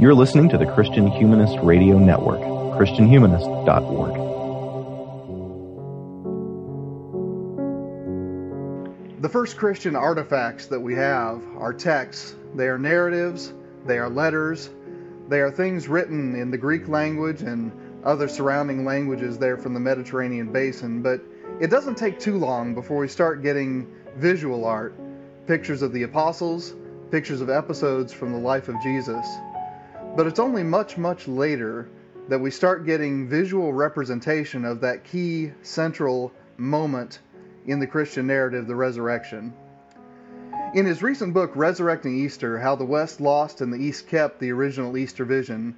You're listening to the Christian Humanist Radio Network, ChristianHumanist.org. The first Christian artifacts that we have are texts. They are narratives, they are letters, they are things written in the Greek language and other surrounding languages there from the Mediterranean basin, but it doesn't take too long before we start getting visual art pictures of the apostles, pictures of episodes from the life of Jesus. But it's only much, much later that we start getting visual representation of that key central moment in the Christian narrative, the resurrection. In his recent book, Resurrecting Easter How the West Lost and the East Kept the Original Easter Vision,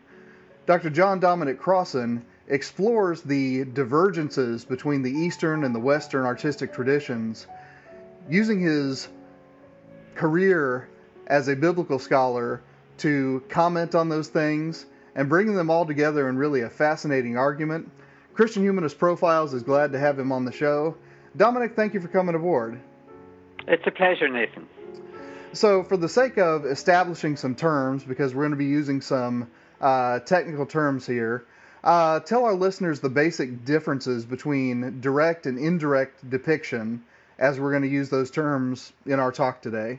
Dr. John Dominic Crossan explores the divergences between the Eastern and the Western artistic traditions using his career as a biblical scholar to comment on those things and bringing them all together in really a fascinating argument. Christian Humanist Profiles is glad to have him on the show. Dominic, thank you for coming aboard. It's a pleasure, Nathan. So, for the sake of establishing some terms, because we're going to be using some uh, technical terms here, uh, tell our listeners the basic differences between direct and indirect depiction as we're going to use those terms in our talk today.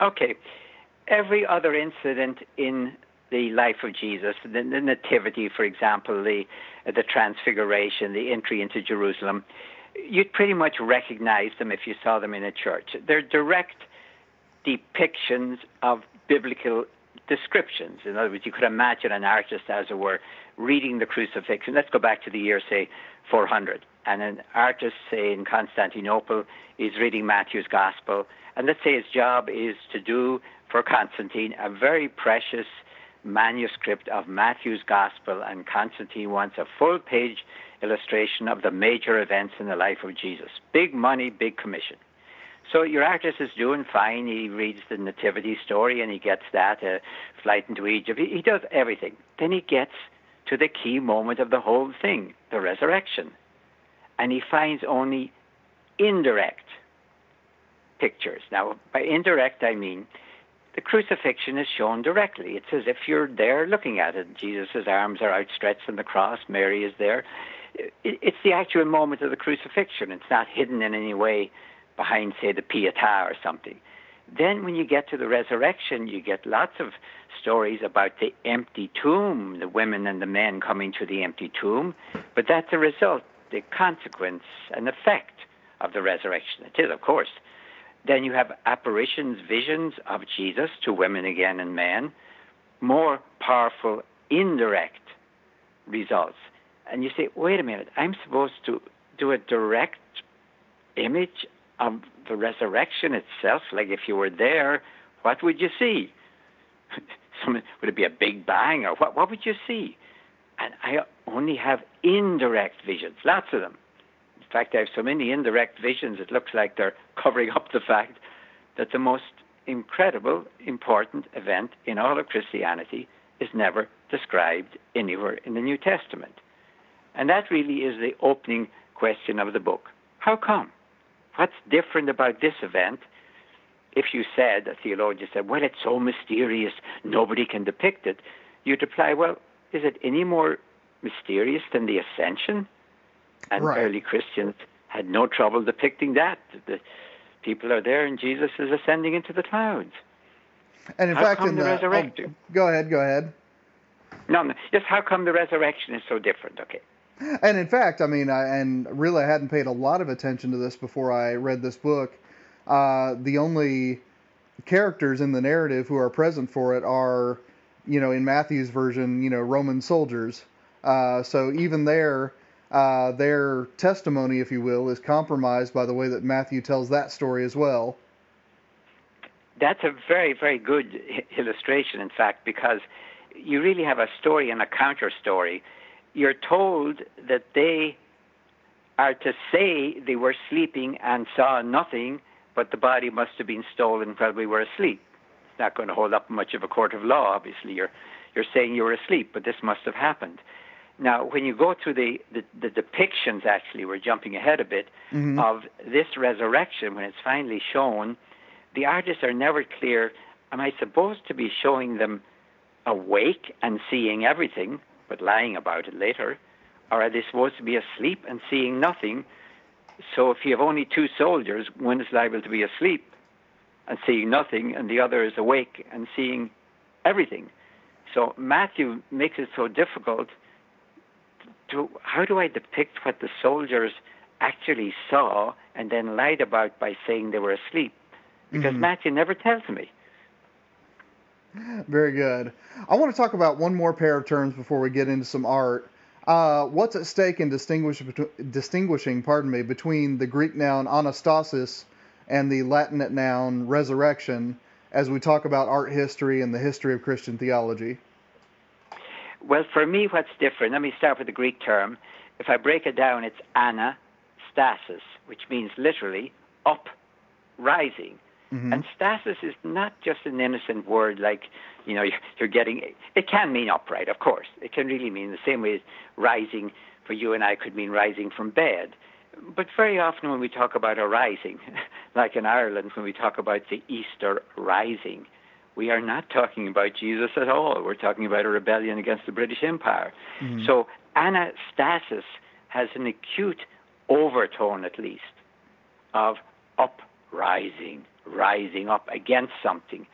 Okay. Every other incident in the life of Jesus, the, the nativity, for example, the the transfiguration, the entry into Jerusalem, you'd pretty much recognize them if you saw them in a church. They're direct depictions of biblical descriptions. In other words, you could imagine an artist, as it were, reading the crucifixion. Let's go back to the year, say, 400. And an artist, say, in Constantinople, is reading Matthew's Gospel. And let's say his job is to do for Constantine a very precious manuscript of Matthew's Gospel, and Constantine wants a full page illustration of the major events in the life of Jesus. Big money, big commission. So your artist is doing fine. He reads the nativity story and he gets that uh, flight into Egypt. He, he does everything. Then he gets to the key moment of the whole thing, the resurrection, and he finds only indirect pictures. Now, by indirect, I mean the crucifixion is shown directly. It's as if you're there looking at it. Jesus' arms are outstretched on the cross. Mary is there. It's the actual moment of the crucifixion. It's not hidden in any way behind, say, the Pietà or something. Then, when you get to the resurrection, you get lots of stories about the empty tomb, the women and the men coming to the empty tomb. But that's a result, the consequence, an effect of the resurrection. It is, of course. Then you have apparitions, visions of Jesus to women again and men, more powerful, indirect results. And you say, wait a minute, I'm supposed to do a direct image of the resurrection itself? Like if you were there, what would you see? Would it be a big bang or what? What would you see? And I only have indirect visions, lots of them. In fact, I have so many indirect visions, it looks like they're covering up the fact that the most incredible, important event in all of Christianity is never described anywhere in the New Testament. And that really is the opening question of the book. How come? What's different about this event? If you said, a theologian said, well, it's so mysterious, nobody can depict it, you'd reply, well, is it any more mysterious than the ascension? And right. early Christians had no trouble depicting that. The people are there and Jesus is ascending into the clouds. And in how fact, in the, the resurrection? Oh, go ahead, go ahead. No, no, just how come the resurrection is so different? Okay. And in fact, I mean, I, and really, I hadn't paid a lot of attention to this before I read this book. Uh, the only characters in the narrative who are present for it are, you know, in Matthew's version, you know, Roman soldiers. Uh, so even there, uh, their testimony, if you will, is compromised by the way that Matthew tells that story as well. That's a very, very good illustration, in fact, because you really have a story and a counter story. You're told that they are to say they were sleeping and saw nothing, but the body must have been stolen while we were asleep. It's not going to hold up much of a court of law, obviously. You're, you're saying you were asleep, but this must have happened. Now, when you go through the, the, the depictions, actually, we're jumping ahead a bit, mm-hmm. of this resurrection, when it's finally shown, the artists are never clear am I supposed to be showing them awake and seeing everything, but lying about it later? Or are they supposed to be asleep and seeing nothing? So if you have only two soldiers, one is liable to be asleep and seeing nothing, and the other is awake and seeing everything. So Matthew makes it so difficult to how do I depict what the soldiers actually saw and then lied about by saying they were asleep? Because mm-hmm. Matthew never tells me. Very good. I want to talk about one more pair of terms before we get into some art. Uh, what's at stake in distinguish, distinguishing, pardon me, between the Greek noun anastasis and the Latin noun resurrection as we talk about art history and the history of Christian theology? Well, for me, what's different, let me start with the Greek term. If I break it down, it's anastasis, which means literally up, rising. Mm-hmm. And stasis is not just an innocent word like, you know, you're getting, it can mean upright, of course. It can really mean the same way as rising for you and I could mean rising from bed. But very often when we talk about a rising, like in Ireland, when we talk about the Easter rising, we are not talking about Jesus at all. We're talking about a rebellion against the British Empire. Mm-hmm. So anastasis has an acute overtone, at least, of uprising, rising up against something.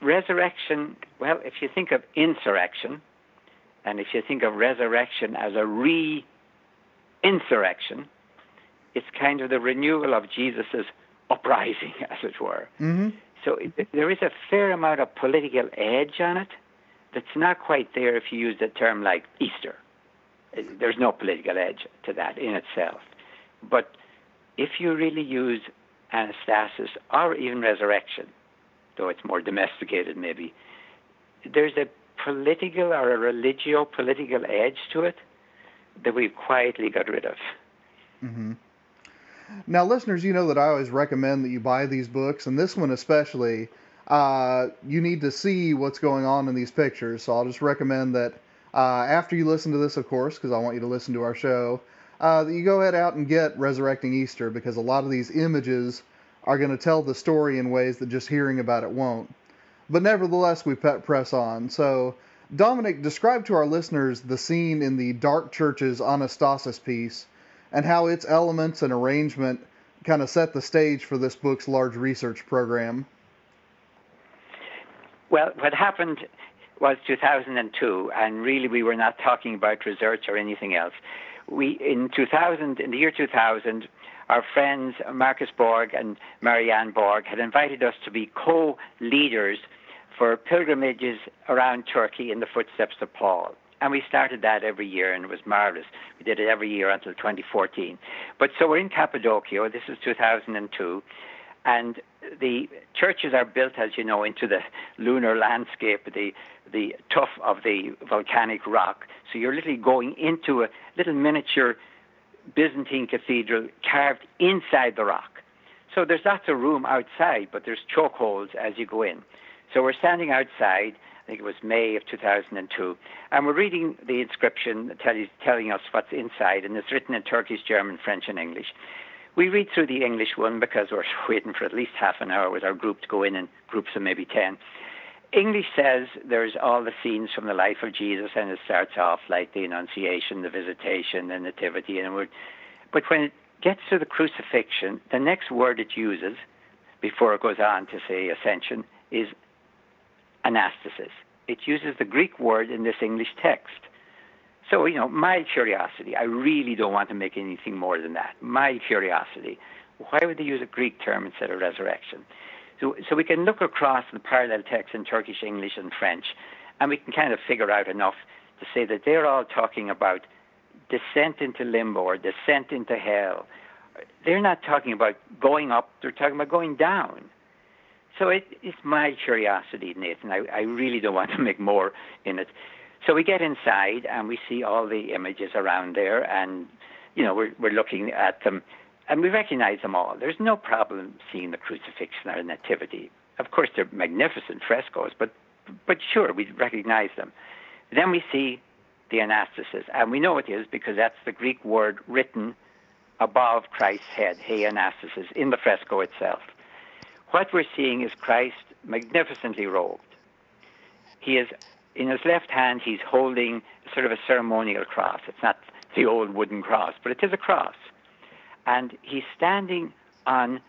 Resurrection, well, if you think of insurrection, and if you think of resurrection as a re insurrection, it's kind of the renewal of Jesus' uprising, as it were. Mm-hmm. So there is a fair amount of political edge on it that's not quite there if you use the term like Easter. There's no political edge to that in itself. But if you really use anastasis or even resurrection, though it's more domesticated maybe, there's a political or a religio political edge to it that we've quietly got rid of. Mm-hmm. Now, listeners, you know that I always recommend that you buy these books, and this one especially. Uh, you need to see what's going on in these pictures, so I'll just recommend that uh, after you listen to this, of course, because I want you to listen to our show, uh, that you go ahead out and get Resurrecting Easter, because a lot of these images are going to tell the story in ways that just hearing about it won't. But nevertheless, we press on. So, Dominic, describe to our listeners the scene in the Dark Church's Anastasis piece and how its elements and arrangement kind of set the stage for this book's large research program. Well, what happened was 2002, and really we were not talking about research or anything else. We in 2000, in the year 2000, our friends Marcus Borg and Marianne Borg had invited us to be co-leaders for pilgrimages around Turkey in the footsteps of Paul. And we started that every year, and it was marvelous. We did it every year until 2014. But so we're in Cappadocia. This is 2002, and the churches are built, as you know, into the lunar landscape, the the tuff of the volcanic rock. So you're literally going into a little miniature Byzantine cathedral carved inside the rock. So there's lots of room outside, but there's chokeholds as you go in. So we're standing outside, think it was May of 2002. And we're reading the inscription tell telling us what's inside, and it's written in Turkish, German, French, and English. We read through the English one because we're waiting for at least half an hour with our group to go in in groups of maybe 10. English says there's all the scenes from the life of Jesus, and it starts off like the Annunciation, the Visitation, the Nativity, and we're, but when it gets to the crucifixion, the next word it uses before it goes on to say ascension is anastasis. It uses the Greek word in this English text. So, you know, my curiosity, I really don't want to make anything more than that. My curiosity, why would they use a Greek term instead of resurrection? So, so we can look across the parallel texts in Turkish, English, and French, and we can kind of figure out enough to say that they're all talking about descent into limbo or descent into hell. They're not talking about going up, they're talking about going down. So it, it's my curiosity, Nathan. I, I really don't want to make more in it. So we get inside and we see all the images around there, and you know we're we're looking at them, and we recognize them all. There's no problem seeing the crucifixion or the nativity. Of course, they're magnificent frescoes, but but sure we recognize them. Then we see the anastasis, and we know it is because that's the Greek word written above Christ's head, he anastasis, in the fresco itself. What we're seeing is Christ magnificently robed. he is in his left hand. He's holding sort of a ceremonial cross. It's not the old wooden cross, but it is a cross, and he's standing on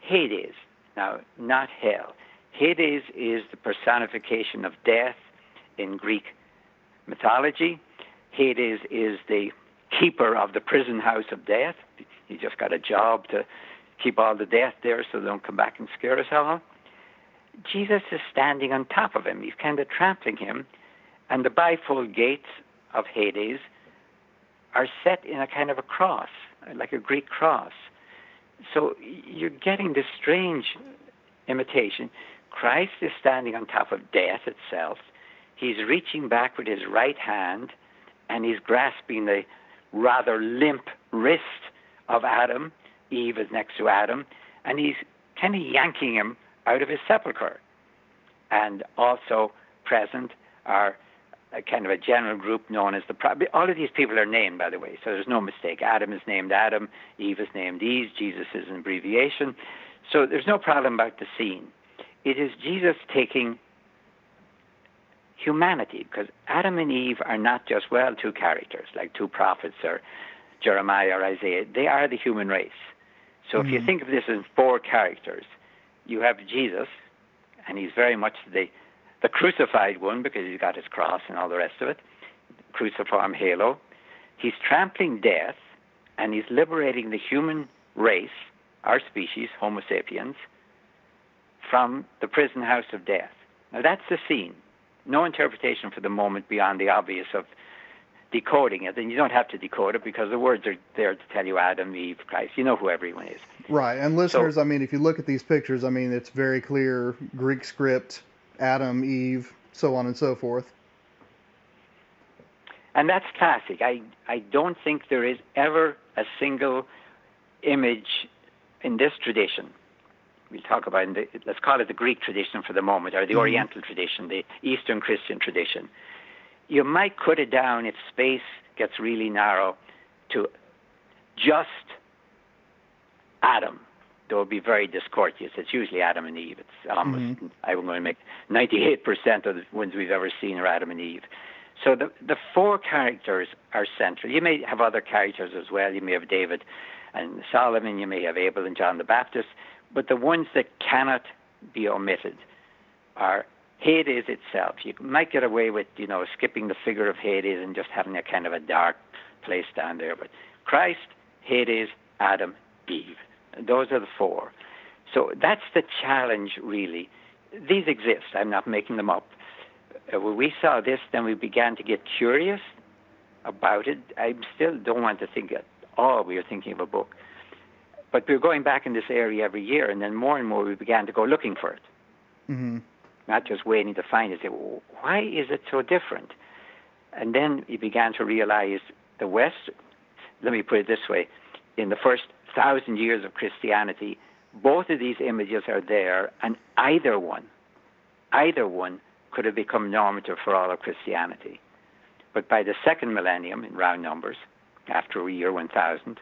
Hades. Now, not hell. Hades is the personification of death in Greek mythology. Hades is the keeper of the prison house of death. He just got a job to keep all the death there so they don't come back and scare us all. Jesus is standing on top of him. He's kind of trampling him. And the bifold gates of Hades are set in a kind of a cross, like a Greek cross. So you're getting this strange imitation. Christ is standing on top of death itself. He's reaching back with his right hand and he's grasping the rather limp wrist of Adam. Eve is next to Adam, and he's kind of yanking him out of his sepulchre. And also present are a kind of a general group known as the. All of these people are named, by the way, so there's no mistake. Adam is named Adam, Eve is named Eve, Jesus is an abbreviation. So there's no problem about the scene. It is Jesus taking humanity, because Adam and Eve are not just, well, two characters, like two prophets or Jeremiah or Isaiah. They are the human race. So mm-hmm. if you mm-hmm. think of this as four characters, you have Jesus, and he's very much the the crucified one because he's got his cross and all the rest of it, cruciform halo. He's trampling death, and he's liberating the human race, our species, Homo sapiens, from the prison house of death. Now that's the scene. No interpretation for the moment beyond the obvious of decoding it, and you don't have to decode it because the words are there to tell you Adam, Eve, Christ. You know who everyone is. Right, and listeners, so, I mean, if you look at these pictures, I mean, it's very clear Greek script, Adam, Eve, so on and so forth. And that's classic. I I don't think there is ever a single image in this tradition. We'll talk about in the, let's call it the Greek tradition for the moment, or the mm-hmm. Oriental tradition, the Eastern Christian tradition you might cut it down if space gets really narrow to just Adam. That would be very discourteous. It's usually Adam and Eve. It's almost, mm-hmm. I'm going to make 98% of the ones we've ever seen are Adam and Eve. So the, the four characters are central. You may have other characters as well. You may have David and Solomon. You may have Abel and John the Baptist. But the ones that cannot be omitted are Hades itself, you might get away with, you know, skipping the figure of Hades and just having a kind of a dark place down there. But Christ, Hades, Adam, Eve. Those are the four. So that's the challenge, really. These exist. I'm not making them up. Uh, when we saw this, then we began to get curious about it. I still don't want to think at all we are thinking of a book. But we were going back in this area every year, and then more and more we began to go looking for it. Mm-hmm not just waiting to find it. Say, well, why is it so different? And then he began to realize the West. Let me put it this way: in the first thousand years of Christianity, both of these images are there, and either one, either one could have become normative for all of Christianity. But by the second millennium, in round numbers, after year 1000,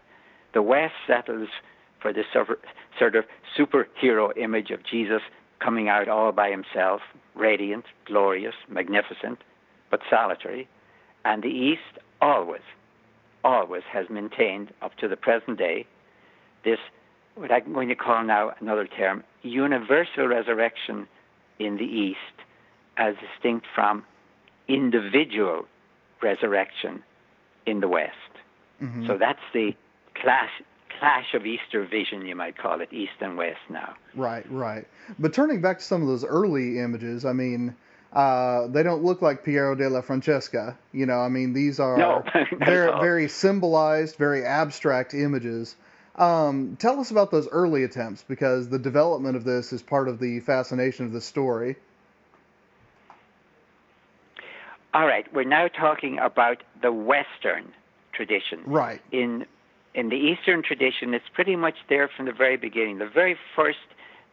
the West settles for this sort of superhero image of Jesus coming out all by himself, radiant, glorious, magnificent, but solitary. And the East always, always has maintained up to the present day this, what I'm going to call now another term, universal resurrection in the East as distinct from individual resurrection in the West. Mm-hmm. So that's the class, clash of Easter vision, you might call it, East and West now. Right, right. But turning back to some of those early images, I mean, uh, they don't look like Piero della Francesca. You know, I mean, these are no, very, very symbolized, very abstract images. Um, tell us about those early attempts because the development of this is part of the fascination of the story. All right, we're now talking about the Western tradition. Right. In in the Eastern tradition, it's pretty much there from the very beginning. The very first,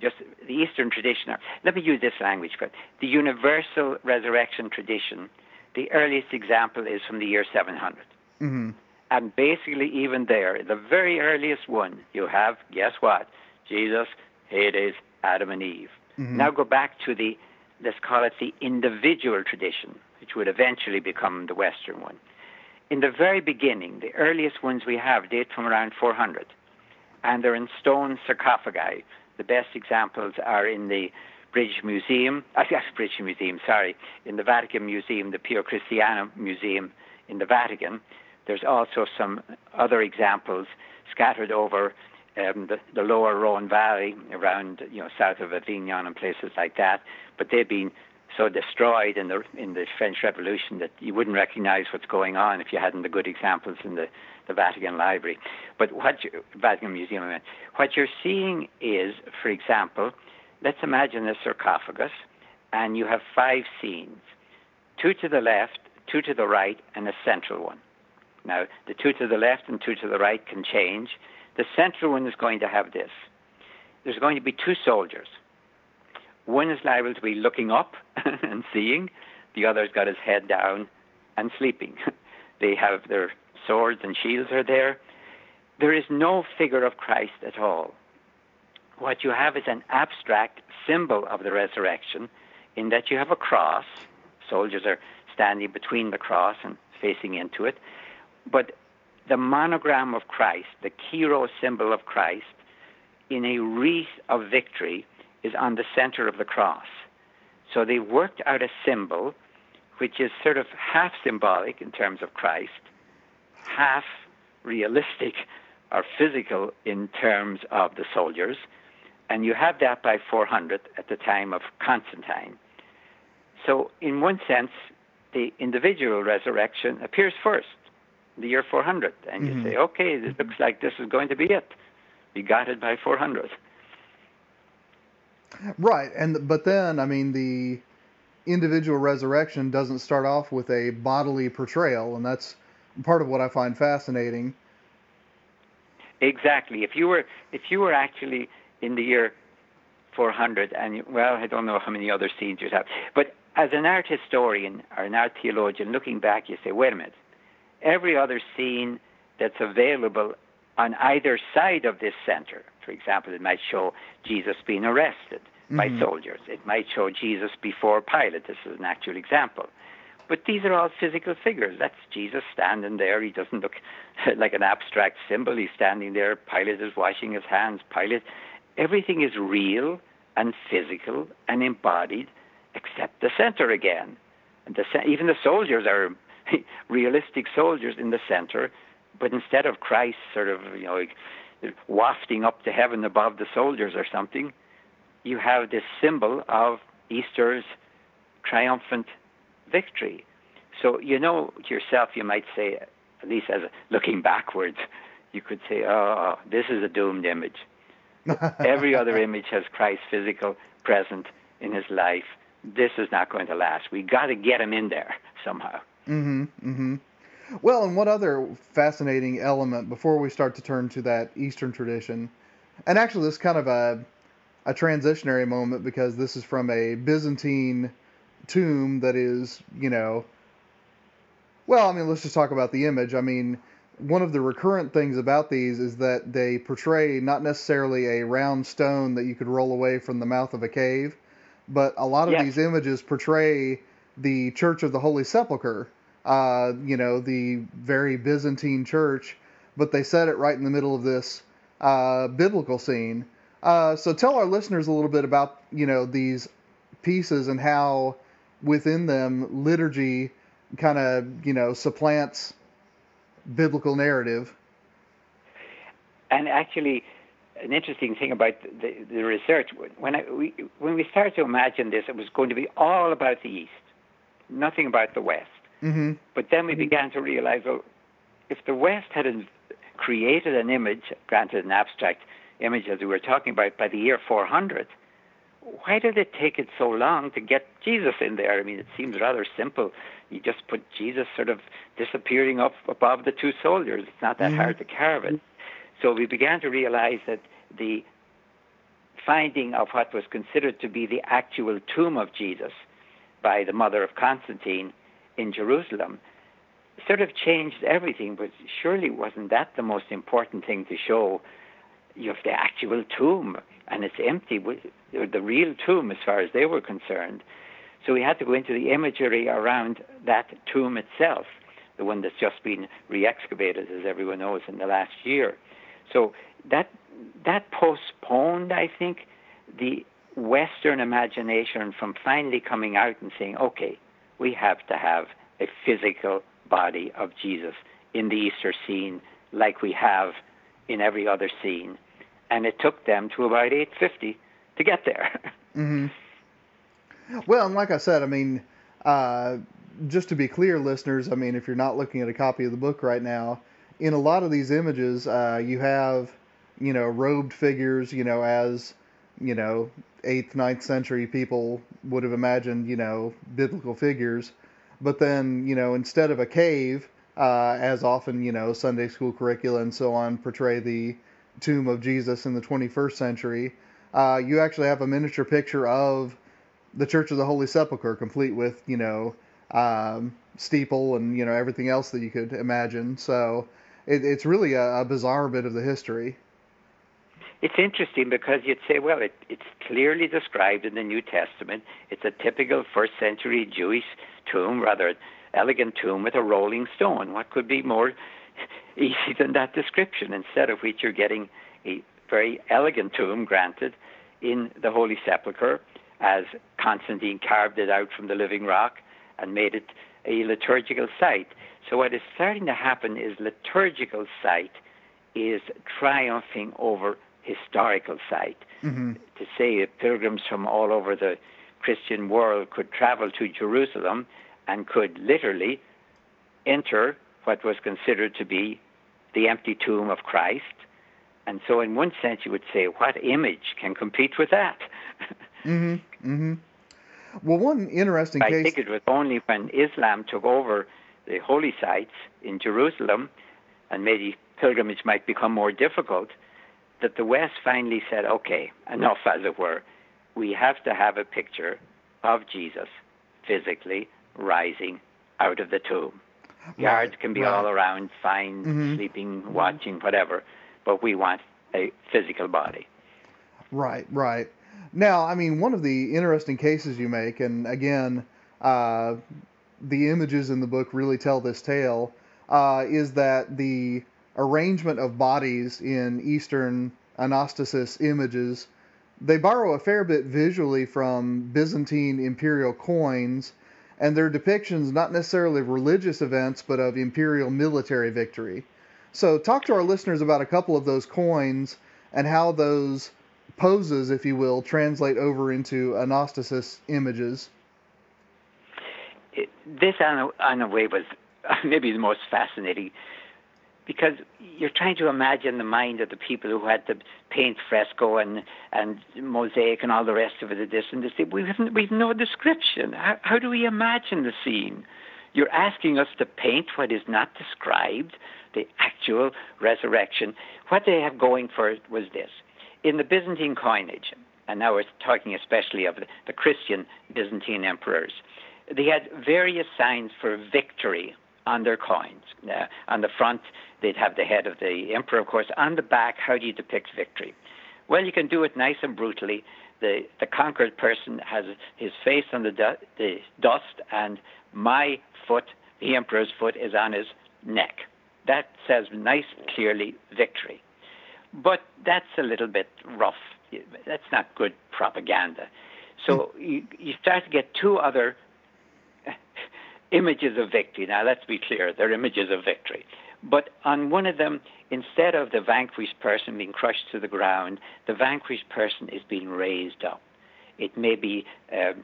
just the Eastern tradition. Let me use this language, but the universal resurrection tradition. The earliest example is from the year 700. Mm-hmm. And basically, even there, the very earliest one, you have, guess what? Jesus, Hades, Adam and Eve. Mm-hmm. Now go back to the let's call it the individual tradition, which would eventually become the Western one. In the very beginning, the earliest ones we have date from around 400, and they're in stone sarcophagi. The best examples are in the British Museum, yes, British Museum, sorry, in the Vatican Museum, the Pio Cristiano Museum in the Vatican. There's also some other examples scattered over um, the, the lower Rhone Valley around, you know, south of Avignon and places like that. But they've been so destroyed in the in the French Revolution that you wouldn't recognize what's going on if you hadn't the good examples in the, the Vatican Library. But what you, Vatican Museum, I mean, what you're seeing is, for example, let's imagine a sarcophagus, and you have five scenes, two to the left, two to the right, and a central one. Now, the two to the left and two to the right can change. The central one is going to have this. There's going to be two soldiers. One is liable to be looking up and seeing. The other's got his head down and sleeping. they have their swords and shields are there. There is no figure of Christ at all. What you have is an abstract symbol of the resurrection in that you have a cross. Soldiers are standing between the cross and facing into it. But the monogram of Christ, the Chi-Rho symbol of Christ, in a wreath of victory, is on the center of the cross. So they worked out a symbol which is sort of half symbolic in terms of Christ, half realistic or physical in terms of the soldiers. And you have that by 400 at the time of Constantine. So, in one sense, the individual resurrection appears first the year 400, and you mm-hmm. say, okay, this looks like this is going to be it. We got it by 400. Right, and but then I mean the individual resurrection doesn't start off with a bodily portrayal, and that's part of what I find fascinating. Exactly. If you were if you were actually in the year 400, and well, I don't know how many other scenes you have, but as an art historian or an art theologian, looking back, you say, wait a minute every other scene that's available on either side of this center. For example, it might show Jesus being arrested mm-hmm. by soldiers. It might show Jesus before Pilate. This is an actual example. But these are all physical figures. That's Jesus standing there. He doesn't look like an abstract symbol. He's standing there. Pilate is washing his hands. Pilate. Everything is real and physical and embodied, except the center again. And the, even the soldiers are realistic soldiers in the center, but instead of Christ sort of, you know, wafting up to heaven above the soldiers or something, you have this symbol of Easter's triumphant victory. So, you know, to yourself, you might say, at least as a, looking backwards, you could say, oh, this is a doomed image. Every other image has Christ physical present in his life. This is not going to last. We got to get him in there somehow. Mm-hmm. Mm-hmm. Well, and what other fascinating element before we start to turn to that Eastern tradition, and actually this is kind of a a transitionary moment because this is from a Byzantine tomb that is, you know, well, I mean, let's just talk about the image. I mean, one of the recurrent things about these is that they portray not necessarily a round stone that you could roll away from the mouth of a cave, but a lot of yes. these images portray the Church of the Holy Sepulchre uh, you know, the very Byzantine church, but they set it right in the middle of this uh, biblical scene. Uh, so tell our listeners a little bit about, you know, these pieces and how within them liturgy kind of, you know, supplants biblical narrative. And actually, an interesting thing about the, the research when I, we when we started to imagine this, it was going to be all about the East, nothing about the West. Mm-hmm. But then we began to realize, well, if the West had created an image, granted an abstract image as we were talking about, by the year 400, why did it take it so long to get Jesus in there? I mean, it seems rather simple. You just put Jesus sort of disappearing up above the two soldiers. It's not that mm-hmm. hard to carve it. So we began to realize that the finding of what was considered to be the actual tomb of Jesus by the mother of Constantine in Jerusalem sort of changed everything, but surely wasn't that the most important thing to show? You have the actual tomb, and it's empty, the real tomb as far as they were concerned. So we had to go into the imagery around that tomb itself, the one that's just been re-excavated, as everyone knows, in the last year. So that that postponed, I think, the Western imagination from finally coming out and saying, okay, we have to have a physical body of Jesus in the Easter scene like we have in every other scene. And it took them to about 850 to get there. mm-hmm. Well, and like I said, I mean, uh, just to be clear, listeners, I mean, if you're not looking at a copy of the book right now, in a lot of these images, uh, you have, you know, robed figures, you know, as, you know, 8th, 9th century people would have imagined, you know, biblical figures. But then, you know, instead of a cave, uh, as often, you know, Sunday school curricula and so on portray the tomb of Jesus in the 21st century, uh, you actually have a miniature picture of the Church of the Holy Sepulchre, complete with, you know, um, steeple and, you know, everything else that you could imagine. So it, it's really a, a bizarre bit of the history it's interesting because you'd say, well, it, it's clearly described in the New Testament. It's a typical first century Jewish tomb, rather elegant tomb with a rolling stone. What could be more easy than that description? Instead of which you're getting a very elegant tomb, granted, in the Holy Sepulchre, as Constantine carved it out from the living rock and made it a liturgical site. So what is starting to happen is liturgical site is triumphing over historical site. Mm-hmm. To say that pilgrims from all over the Christian world could travel to Jerusalem and could literally enter what was considered to be the empty tomb of Christ. And so, in one sense, you would say, what image can compete with that? mm-hmm. Mm-hmm. Well, one interesting I case. I think it was only when Islam took over the holy sites in Jerusalem and maybe pilgrimage might become more difficult that the West finally said, okay, enough, as it were. We have to have a picture of Jesus physically rising out of the tomb. Guards can be right. all around, fine, mm-hmm. sleeping, watching, whatever, but we want a physical body. Right, right. Now, I mean, one of the interesting cases you make, and again, uh, the images in the book really tell this tale, uh, is that the arrangement of bodies in Eastern anastasis images, they borrow a fair bit visually from Byzantine imperial coins and their depictions not necessarily of religious events but of imperial military victory. So, talk to our listeners about a couple of those coins and how those poses, if you will, translate over into anastasis images. It, this, on a, on a way, was maybe the most fascinating because you're trying to imagine the mind of the people who had to paint fresco and and mosaic and all the rest of it this and say we haven't we've no description. How, how do we imagine the scene? You're asking us to paint what is not described the actual resurrection. What they have going for it was this. In the byzantine coinage and now we're talking especially of the christian byzantine emperors they had various signs for victory on their coins. Uh, on the front, they'd have the head of the emperor, of course. On the back, how do you depict victory? Well, you can do it nice and brutally. The, the conquered person has his face on the, du- the dust, and my foot, the emperor's foot, is on his neck. That says nice, clearly, victory. But that's a little bit rough. That's not good propaganda. So hmm. you, you start to get two other images of victory. Now, let's be clear, they're images of victory. But on one of them, instead of the vanquished person being crushed to the ground, the vanquished person is being raised up. It may be. Um,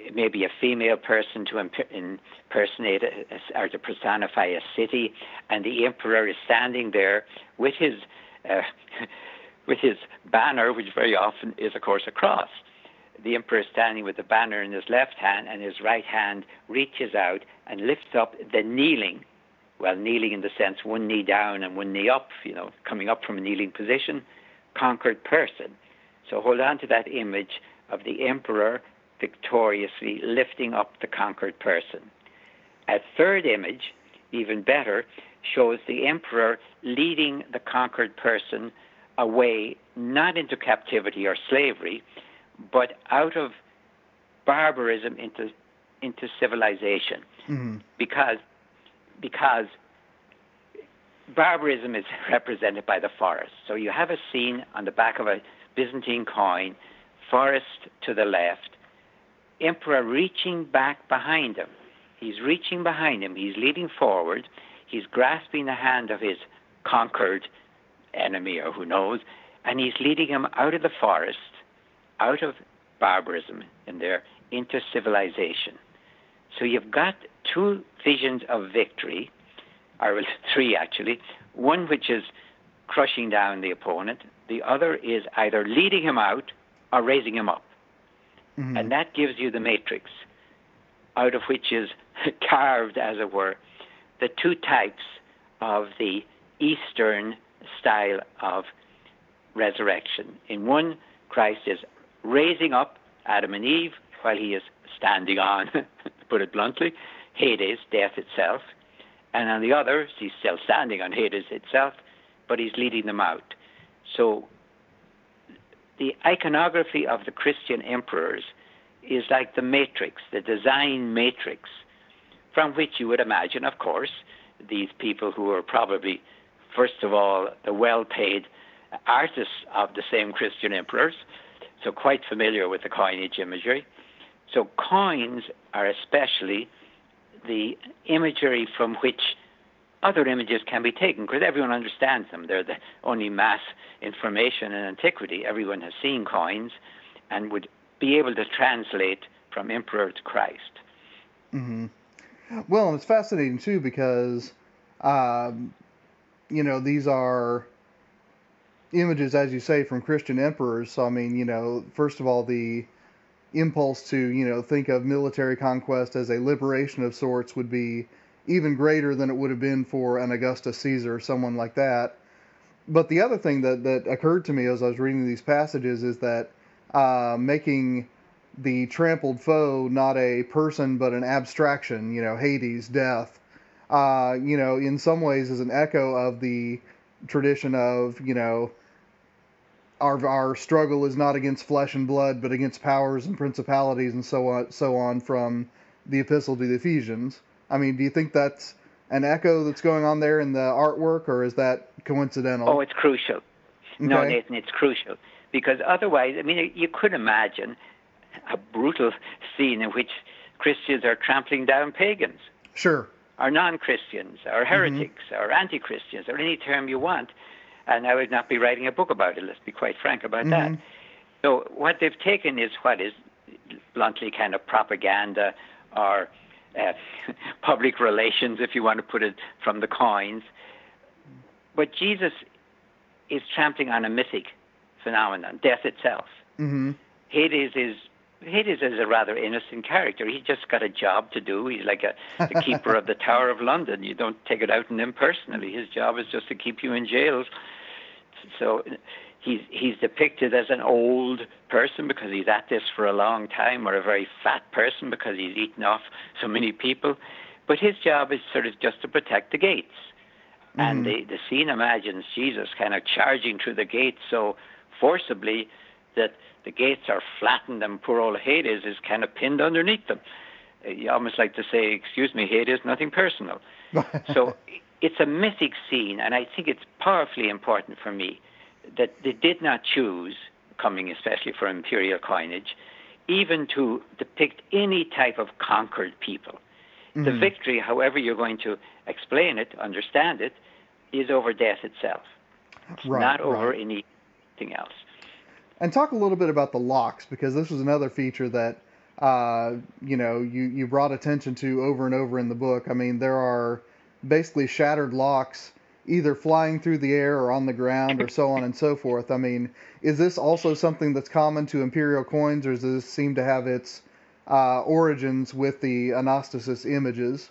it may be a female person to impersonate or to personify a city, and the emperor is standing there with his uh, with his banner, which very often is, of course, a cross the emperor standing with the banner in his left hand, and his right hand reaches out and lifts up the kneeling. Well, kneeling in the sense one knee down and one knee up, you know, coming up from a kneeling position, conquered person. So hold on to that image of the emperor victoriously lifting up the conquered person. A third image, even better, shows the emperor leading the conquered person away, not into captivity or slavery, but out of barbarism into into civilization Mm-hmm. because because barbarism is represented by the forest. So you have a scene on the back of a Byzantine coin, forest to the left, emperor reaching back behind him. He's reaching behind him. He's leading forward. He's grasping the hand of his conquered enemy, or who knows, and he's leading him out of the forest, out of barbarism in there, into civilization. So you've got two visions of victory, or three actually. One which is crushing down the opponent, the other is either leading him out or raising him up. Mm-hmm. And that gives you the matrix, out of which is carved, as it were, the two types of the Eastern style of resurrection. In one, Christ is raising up Adam and Eve while he is standing on, to put it bluntly, Hades, death itself. And on the other, he's still standing on Hades itself, but he's leading them out. So the iconography of the Christian emperors is like the matrix, the design matrix, from which you would imagine, of course, these people who are probably, first of all, the well paid artists of the same Christian emperors, so quite familiar with the coinage imagery. So coins are especially the imagery from which other images can be taken because everyone understands them. They're the only mass information in antiquity. Everyone has seen coins and would be able to translate from emperor to Christ. Mm-hmm. Well, it's fascinating too because, um, you know, these are images, as you say, from Christian emperors. So, I mean, you know, first of all, the impulse to, you know, think of military conquest as a liberation of sorts would be even greater than it would have been for an Augustus Caesar or someone like that. But the other thing that, that occurred to me as I was reading these passages is that uh, making the trampled foe not a person but an abstraction, you know, Hades, death, uh, you know, in some ways is an echo of the tradition of, you know, our our struggle is not against flesh and blood, but against powers and principalities and so on so on from the epistle to the Ephesians. I mean, do you think that's an echo that's going on there in the artwork, or is that coincidental? Oh, it's crucial. Okay. No, Nathan, it's crucial because otherwise, I mean, you could imagine a brutal scene in which Christians are trampling down pagans. Sure. Or non-Christians, or heretics, mm-hmm. or anti-Christians, or any term you want and I would not be writing a book about it. Let's be quite frank about mm-hmm. that. So what they've taken is what is bluntly kind of propaganda or uh, public relations, if you want to put it from the coins. But Jesus is trampling on a mythic phenomenon, death itself. Mm-hmm. Hades is Hades is a rather innocent character. He's just got a job to do. He's like a, the keeper of the Tower of London. You don't take it out on him personally. His job is just to keep you in jails so he's he's depicted as an old person because he's at this for a long time, or a very fat person because he's eaten off so many people. But his job is sort of just to protect the gates. Mm-hmm. And the, the scene imagines Jesus kind of charging through the gates so forcibly that the gates are flattened and poor old Hades is kind of pinned underneath them. You almost like to say, excuse me, Hades, nothing personal. so it's a mythic scene, and I think it's powerfully important for me that they did not choose, coming especially for imperial coinage, even to depict any type of conquered people. Mm-hmm. The victory, however you're going to explain it, understand it, is over death itself. It's right, not over right. anything else. And talk a little bit about the locks because this was another feature that uh, you know you you brought attention to over and over in the book. I mean, there are basically shattered locks either flying through the air or on the ground or so on and so forth. I mean, is this also something that's common to imperial coins, or does this seem to have its uh, origins with the Anastasis images?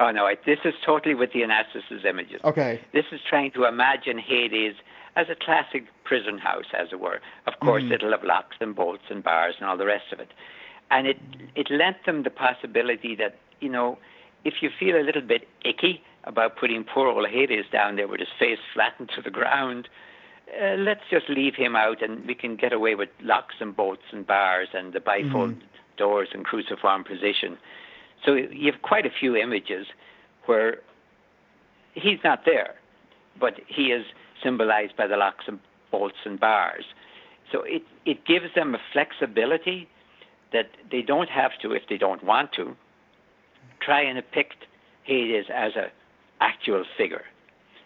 Oh no, this is totally with the Anastasis images. Okay. This is trying to imagine Hades as a classic prison house, as it were. Of course, Mhm. it'll have locks and bolts and bars and all the rest of it. And it it lent them the possibility that you know, if you feel a little bit icky about putting poor old Hades down there with his face flattened to the ground, uh, let's just leave him out and we can get away with locks and bolts and bars and the bifold doors and cruciform position. So you have quite a few images where he's not there, but he is symbolized by the locks and bolts and bars. So it, it gives them a flexibility that they don't have to, if they don't want to, try and depict Hades as an actual figure.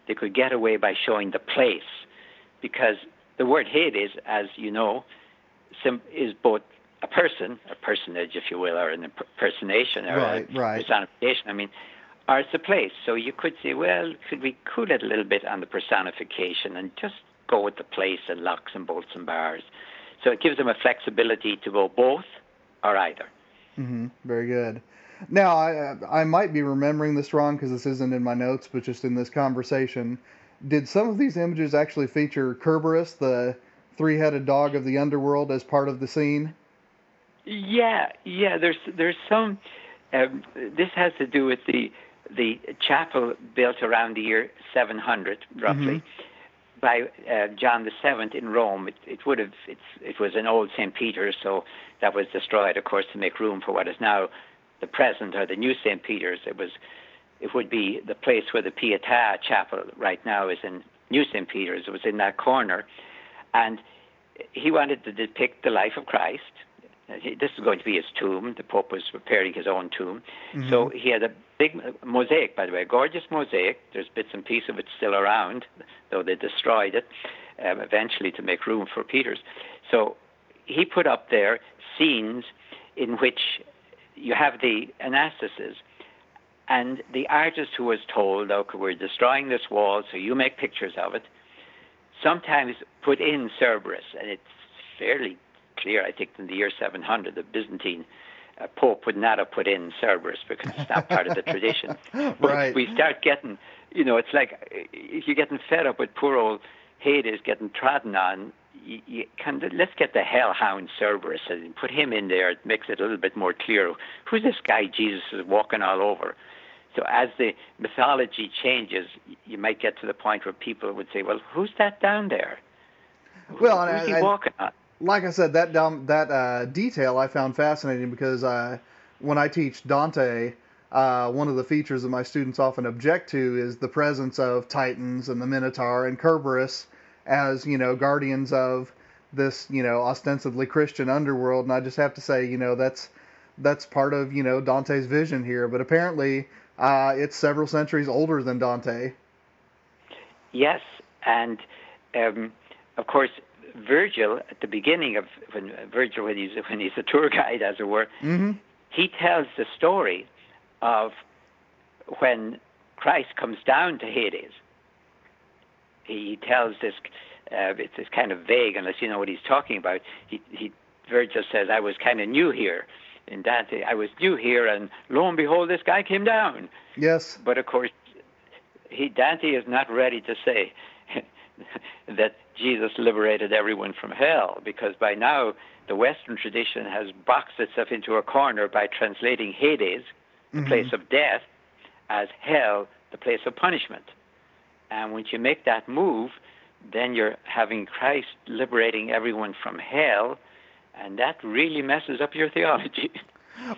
They could get away by showing the place, because the word Hades, as you know, is both a person, a personage, if you will, or an impersonation, or right, a right. personification. I mean, or it's a place. So you could say, well, could we cool it a little bit on the personification and just go with the place and locks and bolts and bars? So it gives them a flexibility to go both or either. Mm-hmm. Very good. Now, I I might be remembering this wrong because this isn't in my notes, but just in this conversation, did some of these images actually feature Kerberos, the three-headed dog of the underworld, as part of the scene? Yeah, yeah. There's there's some. Um, this has to do with the the chapel built around the year 700, roughly, Mhm. by uh, John the Seventh in Rome. It, it would have it's it was an old St. Peter's, so that was destroyed, of course, to make room for what is now the present or the new St. Peter's. It was it would be the place where the Pietà Chapel right now is in New St. Peter's. It was in that corner, and he wanted to depict the life of Christ. This is going to be his tomb. The Pope was preparing his own tomb. So he had a big mosaic, by the way, a gorgeous mosaic. There's bits and pieces of it still around, though they destroyed it um, eventually to make room for Peter's. So he put up there scenes in which you have the anastasis, and the artist who was told, okay, we're destroying this wall, so you make pictures of it, sometimes put in Cerberus, and it's fairly clear, I think, in the year 700, the Byzantine uh, Pope would not have put in Cerberus because it's not part of the tradition. But Right. we start getting, you know, it's like uh, if you're getting fed up with poor old Hades getting trodden on, you, you can, let's get the hellhound Cerberus and put him in there. It makes it a little bit more clear. Who's this guy Jesus is walking all over? So as the mythology changes, you might get to the point where people would say, "Well, who's that down there? Well, who's I- he I- walking on?" like I said, that that uh, detail I found fascinating because uh, when I teach Dante, uh, one of the features that my students often object to is the presence of Titans and the Minotaur and Kerberos as you know guardians of this you know ostensibly Christian underworld, and I just have to say you know that's that's part of you know Dante's vision here, but apparently uh, it's several centuries older than Dante. Yes, and um, of course, Virgil at the beginning of when Virgil when he's when he's a tour guide, as it were, hmm he tells the story of when Christ comes down to Hades. He tells this. Uh, it's, it's kind of vague unless you know what he's talking about. He, he Virgil says, "I was kind of new here." In Dante, I was new here, and lo and behold, this guy came down. Yes. But of course, he Dante is not ready to say that Jesus liberated everyone from hell, because by now the Western tradition has boxed itself into a corner by translating Hades, the Mhm. place of death, as hell, the place of punishment. And once you make that move, then you're having Christ liberating everyone from hell, and that really messes up your theology.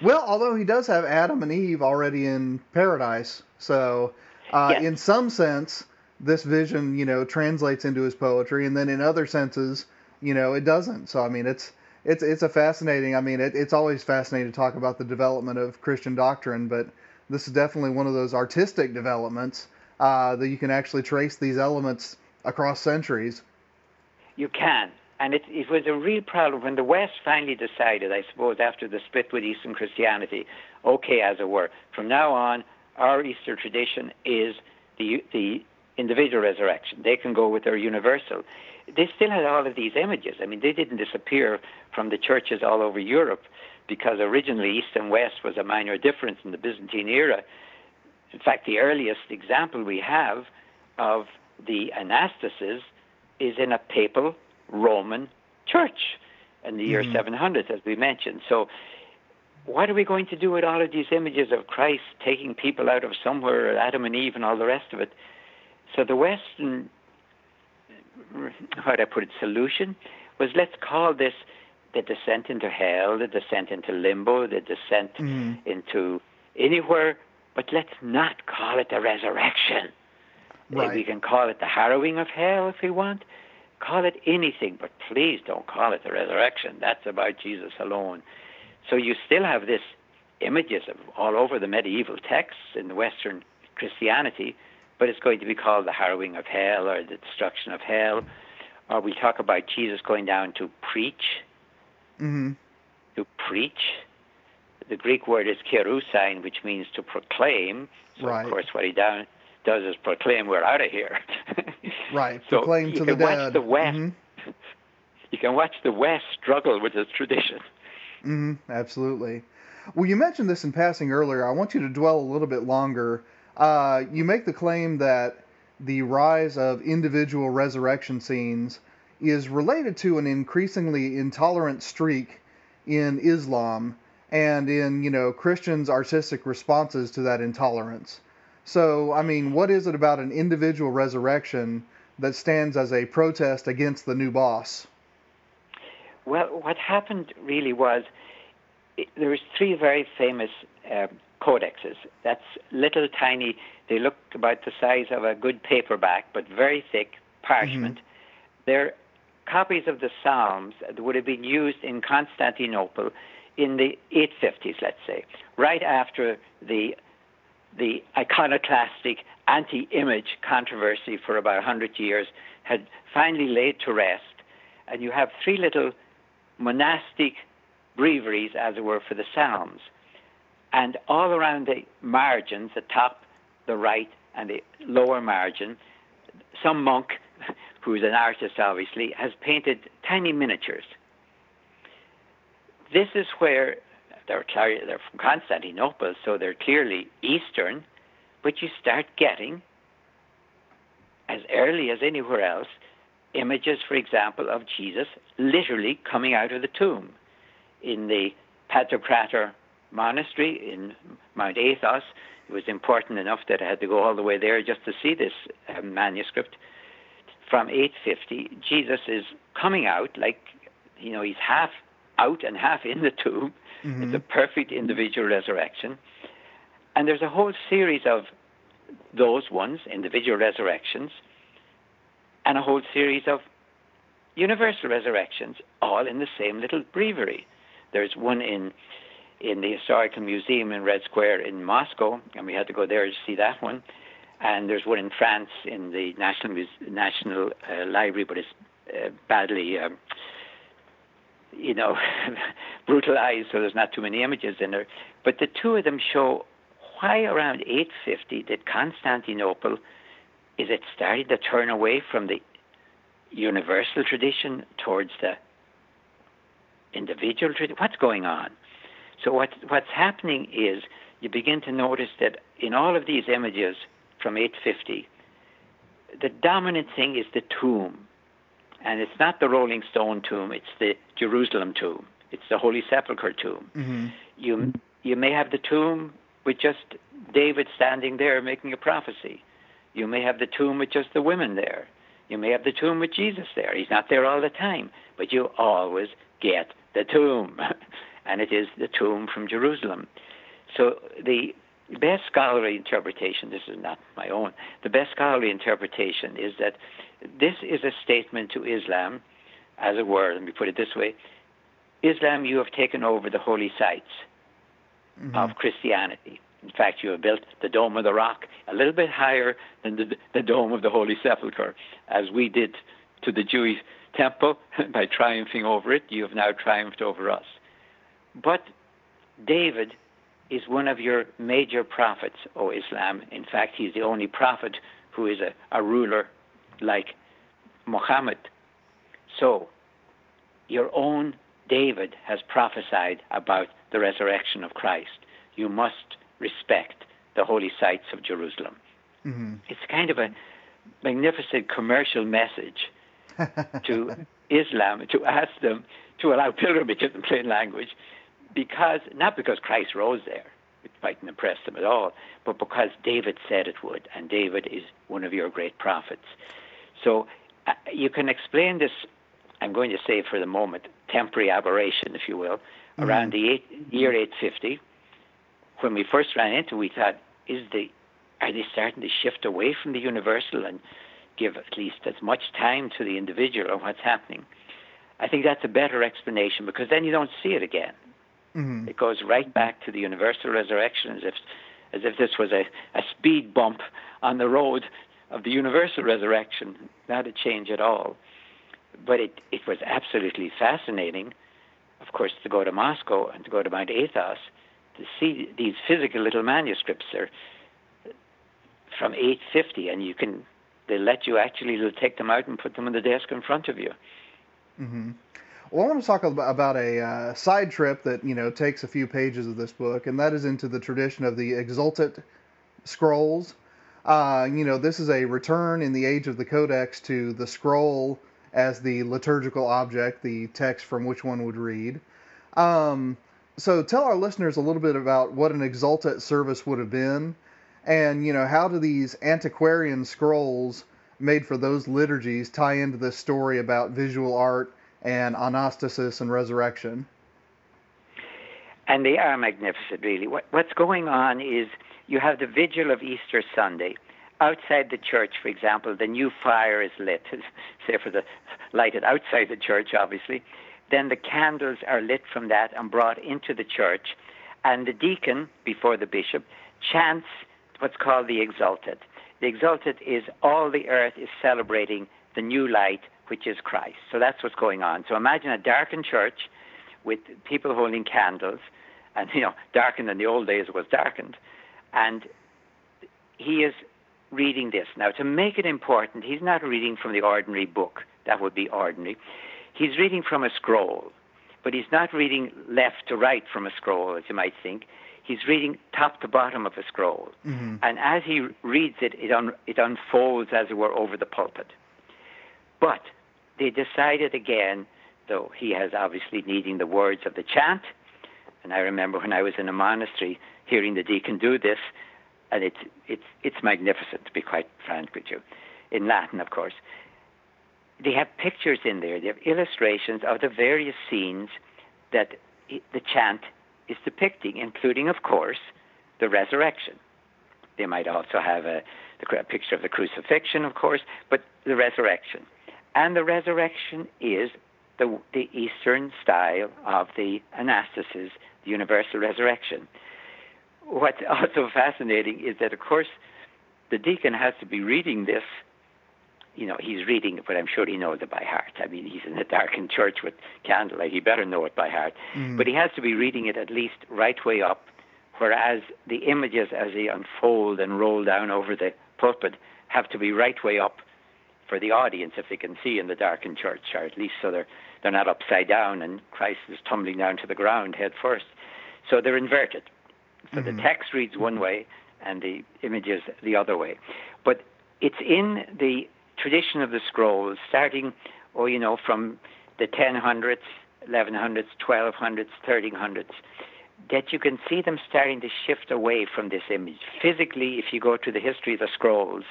Well, although he does have Adam and Eve already in paradise, so uh, Yes. in some sense, this vision, you know, translates into his poetry, and then in other senses, you know, it doesn't. So I mean, it's it's it's a fascinating. I mean, it, it's always fascinating to talk about the development of Christian doctrine, but this is definitely one of those artistic developments uh, that you can actually trace these elements across centuries. You can. And it, it was a real problem when the West finally decided, I suppose, after the split with Eastern Christianity, okay, as it were, from now on, our Easter tradition is the, the individual resurrection. They can go with their universal. They still had all of these images. I mean, they didn't disappear from the churches all over Europe because originally East and West was a minor difference in the Byzantine era. In fact, the earliest example we have of the anastasis is in a papal Roman church in the year Mhm. 700, as we mentioned. So, what are we going to do with all of these images of Christ taking people out of somewhere, Adam and Eve, and all the rest of it? So, the Western, how do I put it, solution was let's call this the descent into hell, the descent into limbo, the descent mm. into anywhere, but let's not call it the resurrection. Right. We can call it the harrowing of hell if we want. Call it anything, but please don't call it the resurrection. That's about Jesus alone. So you still have this images of all over the medieval texts in the Western Christianity, but it's going to be called the harrowing of hell or the destruction of hell. Or we talk about Jesus going down to preach. Mm-hmm. To preach. The Greek word is kerusein, which means to proclaim. So right. of course, what he down, does is proclaim we're out of here. right. so proclaim to the dead. the West. Mm-hmm. You can watch the West struggle with its tradition. Mm-hmm. Absolutely. Well, you mentioned this in passing earlier. I want you to dwell a little bit longer. Uh, you make the claim that the rise of individual resurrection scenes is related to an increasingly intolerant streak in Islam and in, you know, Christians' artistic responses to that intolerance. So, I mean, what is it about an individual resurrection that stands as a protest against the new boss? Well, what happened really was there was three very famous um, codexes. That's little tiny. They look about the size of a good paperback, but very thick parchment. Mm-hmm. They're copies of the Psalms that would have been used in Constantinople in the 850s, let's say, right after the the iconoclastic anti-image controversy for about 100 years had finally laid to rest, and you have three little monastic breviaries, as it were, for the Psalms. And all around the margins, the top, the right, and the lower margin, some monk, who's an artist obviously, has painted tiny miniatures. This is where they're, they're from Constantinople, so they're clearly Eastern, but you start getting, as early as anywhere else, images, for example, of Jesus literally coming out of the tomb in the Pantocrator monastery in Mount Athos. It was important enough that I had to go all the way there just to see this uh, manuscript from 850. Jesus is coming out like, you know, he's half out and half in the tomb. Mm-hmm. It's a perfect individual resurrection. And there's a whole series of those ones, individual resurrections, and a whole series of universal resurrections, all in the same little breviary. There's one in in the historical museum in Red Square in Moscow, and we had to go there to see that one. And there's one in France in the National Muse- National uh, Library, but it's uh, badly, um, you know, brutalized, so there's not too many images in there. But the two of them show why around 850 did Constantinople is it starting to turn away from the universal tradition towards the individual tradition? What's going on? So what, what's happening is you begin to notice that in all of these images from 850, the dominant thing is the tomb. And it's not the Rolling Stone tomb, it's the Jerusalem tomb. It's the Holy Sepulchre tomb. Mm-hmm. You, you may have the tomb with just David standing there making a prophecy. You may have the tomb with just the women there. You may have the tomb with Jesus there. He's not there all the time, but you always get the tomb. and it is the tomb from Jerusalem. So the best scholarly interpretation, this is not my own, the best scholarly interpretation is that this is a statement to Islam, as it were, let me put it this way Islam, you have taken over the holy sites mm-hmm. of Christianity. In fact, you have built the Dome of the Rock a little bit higher than the, the Dome of the Holy Sepulchre, as we did to the Jewish temple by triumphing over it. You have now triumphed over us. But David is one of your major prophets, O Islam. In fact, he's the only prophet who is a, a ruler like Muhammad. So, your own David has prophesied about the resurrection of Christ. You must respect the holy sites of Jerusalem. Mm-hmm. It's kind of a magnificent commercial message to Islam to ask them to allow pilgrimages in plain language, because not because Christ rose there, which mightn't impress them at all, but because David said it would, and David is one of your great prophets. So uh, you can explain this. I'm going to say for the moment temporary aberration, if you will, mm-hmm. around the eight, year 850. When we first ran into, it, we thought, is the are they starting to shift away from the universal and give at least as much time to the individual on what's happening? I think that's a better explanation because then you don't see it again. Mm-hmm. It goes right back to the universal resurrection as if as if this was a, a speed bump on the road of the universal resurrection, not a change at all. But it, it was absolutely fascinating, of course, to go to Moscow and to go to Mount Athos to see these physical little manuscripts. They're from 850, and you can they let you actually take them out and put them on the desk in front of you. Mm-hmm. Well, I want to talk about a uh, side trip that you know takes a few pages of this book, and that is into the tradition of the Exultet scrolls. Uh, you know, this is a return in the age of the Codex to the scroll as the liturgical object, the text from which one would read. Um, so, tell our listeners a little bit about what an Exultet service would have been, and you know, how do these antiquarian scrolls made for those liturgies tie into this story about visual art and anastasis and resurrection. And they are magnificent, really. What, what's going on is you have the vigil of Easter Sunday. Outside the church, for example, the new fire is lit, say for the lighted outside the church, obviously. Then the candles are lit from that and brought into the church. And the deacon, before the bishop, chants what's called the Exultet. The Exultet is all the earth is celebrating the new light which is Christ. So that's what's going on. So imagine a darkened church with people holding candles, and you know, darkened in the old days it was darkened, and he is reading this. Now, to make it important, he's not reading from the ordinary book. That would be ordinary. He's reading from a scroll, but he's not reading left to right from a scroll, as you might think. He's reading top to bottom of a scroll. Mm-hmm. And as he reads it, it, un- it unfolds, as it were, over the pulpit. But they decided again, though he has obviously needing the words of the chant, and I remember when I was in a monastery hearing the deacon do this, and it's it's it's magnificent to be quite frank with you, in Latin, of course. They have pictures in there. They have illustrations of the various scenes that the chant is depicting, including, of course, the resurrection. They might also have a, a picture of the crucifixion, of course, but the resurrection. And the resurrection is the, the Eastern style of the anastasis, the universal resurrection. What's also fascinating is that, of course, the deacon has to be reading this. You know, he's reading it, but I'm sure he knows it by heart. I mean, he's in a darkened church with candlelight. He better know it by heart. Mm. But he has to be reading it at least right way up, whereas the images as they unfold and roll down over the pulpit have to be right way up for the audience if they can see in the darkened church, or at least so they're they're not upside down and Christ is tumbling down to the ground head first. So they're inverted. So mm-hmm. the text reads one way and the images the other way. But it's in the tradition of the scrolls, starting, oh, you know, from the 1000s, 1100s, 1200s, 1300s, that you can see them starting to shift away from this image. Physically, if you go to the history of the scrolls,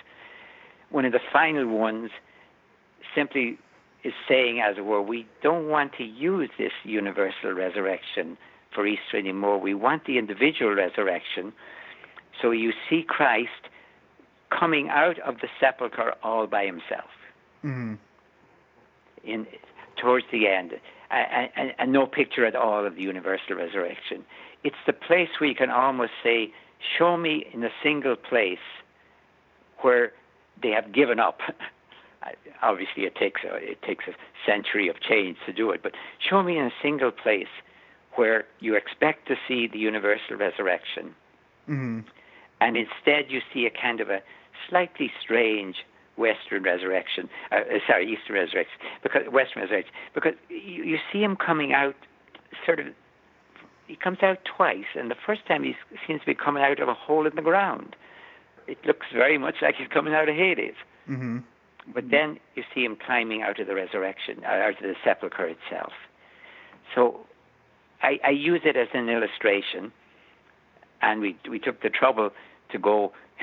one of the final ones simply is saying, as it were, we don't want to use this universal resurrection for Easter anymore. We want the individual resurrection. So you see Christ coming out of the sepulchre all by himself. Mm-hmm. In towards the end, and, and, and no picture at all of the universal resurrection. It's the place where you can almost say, "Show me in a single place where they have given up. Obviously, it takes a, it takes a century of change to do it. But show me in a single place where you expect to see the universal resurrection, mm-hmm. and instead you see a kind of a slightly strange Western resurrection. Uh, uh sorry, Eastern resurrection, because Western resurrection, because you, you see him coming out, sort of. He comes out twice, and the first time he seems to be coming out of a hole in the ground it looks very much like he's coming out of Hades. Mm-hmm. But then you see him climbing out of the resurrection, uh, out of the sepulchre itself. So I, I use it as an illustration, and we we took the trouble to go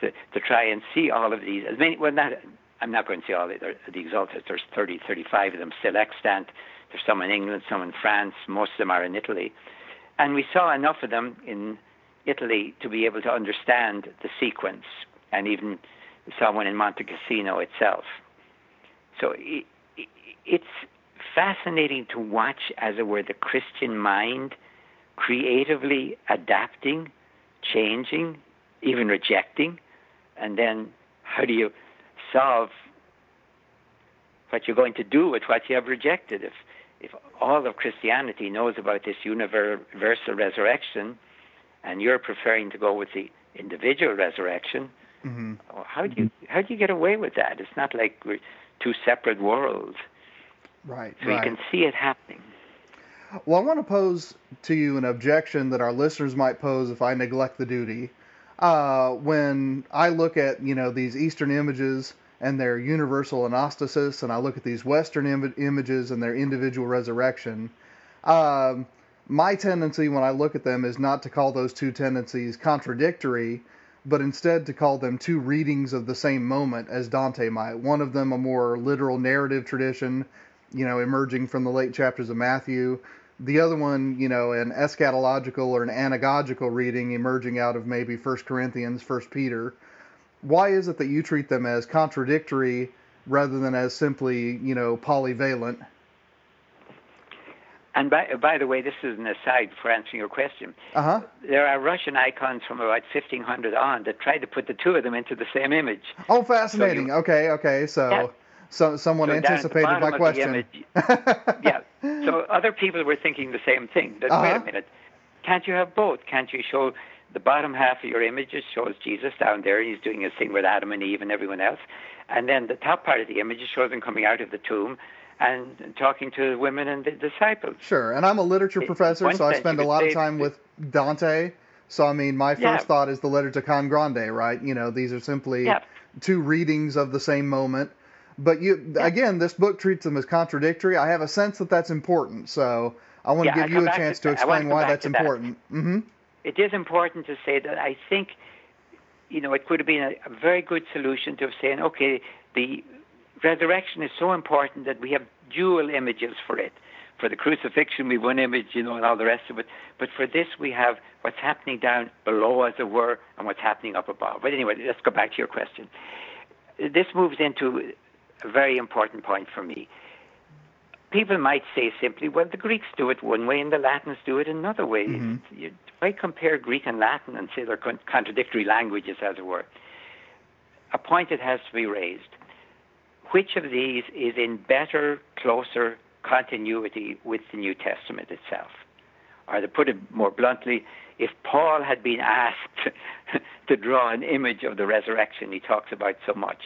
to, to try and see all of these. As many, well, not I'm not going to see all the, the Exultets. There's 30, 35 of them still extant. There's some in England, some in France, most of them are in Italy. And we saw enough of them in Italy to be able to understand the sequence, and even saw one in Monte Cassino itself. So it, it, it's fascinating to watch, as it were, the Christian mind creatively adapting, changing, even rejecting, and then how do you solve what you're going to do with what you have rejected? If if all of Christianity knows about this universal resurrection, and you're preferring to go with the individual resurrection, mm-hmm. how do you how do you get away with that? It's not like we're two separate worlds. Right. So right. you can see it happening. Well, I want to pose to you an objection that our listeners might pose if I neglect the duty. Uh, when I look at you know these Eastern images and their universal anastasis, and I look at these Western Im- images and their individual resurrection, um, my tendency when I look at them is not to call those two tendencies contradictory, but instead to call them two readings of the same moment, as Dante might. One of them a more literal narrative tradition, you know, emerging from the late chapters of Matthew. The other one, you know, an eschatological or an anagogical reading emerging out of maybe First Corinthians, First Peter why is it that you treat them as contradictory rather than as simply, you know, polyvalent? And by, by the way, this is an aside for answering your question. Uh-huh. There are Russian icons from about 1500 on that try to put the two of them into the same image. Oh, fascinating. So you, okay, okay. So. So someone so anticipated my question. Image, yeah. So other people were thinking the same thing. That, uh-huh. Wait a minute. Can't you have both? Can't you show the bottom half of your images shows Jesus down there. He's doing his thing with Adam and Eve and everyone else. And then the top part of the image shows him coming out of the tomb and talking to the women and the disciples. Sure. And I'm a literature professor, so I spend a lot of time with Dante. So, I mean, my first yeah. thought is the letter to Can Grande, right? You know, these are simply yeah. two readings of the same moment. But you, yeah. again, this book treats them as contradictory. I have a sense that that's important. So I want to give you a chance to, to explain why that's important. That. Mm-hmm it is important to say that I think, you know, it could have been a, a very good solution to have saying, okay, the resurrection is so important that we have dual images for it. For the crucifixion, we have one image, you know, and all the rest of it. But for this, we have what's happening down below, as it were, and what's happening up above. But anyway, let's go back to your question. This moves into a very important point for me people might say simply, well, the Greeks do it one way and the Latins do it another way. Mm-hmm. You, why compare Greek and Latin and say they're con- contradictory languages, as it were? A point that has to be raised. Which of these is in better, closer continuity with the New Testament itself? Or to put it more bluntly, if Paul had been asked to draw an image of the resurrection he talks about so much,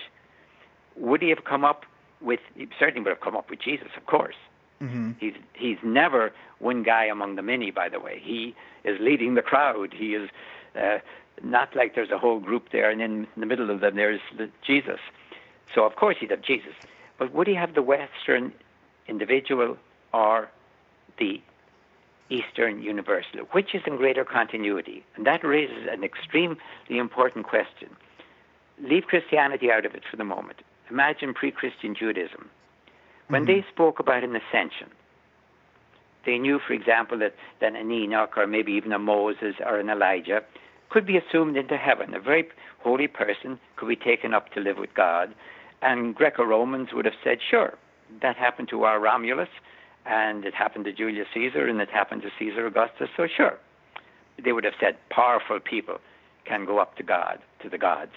would he have come up with he certainly would have come up with Jesus, of course. Mm-hmm. He's he's never one guy among the many. By the way, he is leading the crowd. He is uh, not like there's a whole group there, and in the middle of them there's Jesus. So of course he'd have Jesus, but would he have the Western individual or the Eastern universal? Which is in greater continuity? And that raises an extremely important question. Leave Christianity out of it for the moment. Imagine pre Christian Judaism. When mm-hmm. they spoke about an ascension, they knew, for example, that, that an Enoch or maybe even a Moses or an Elijah could be assumed into heaven. A very holy person could be taken up to live with God. And Greco Romans would have said, sure, that happened to our Romulus, and it happened to Julius Caesar, and it happened to Caesar Augustus, so sure. They would have said, powerful people can go up to God, to the gods.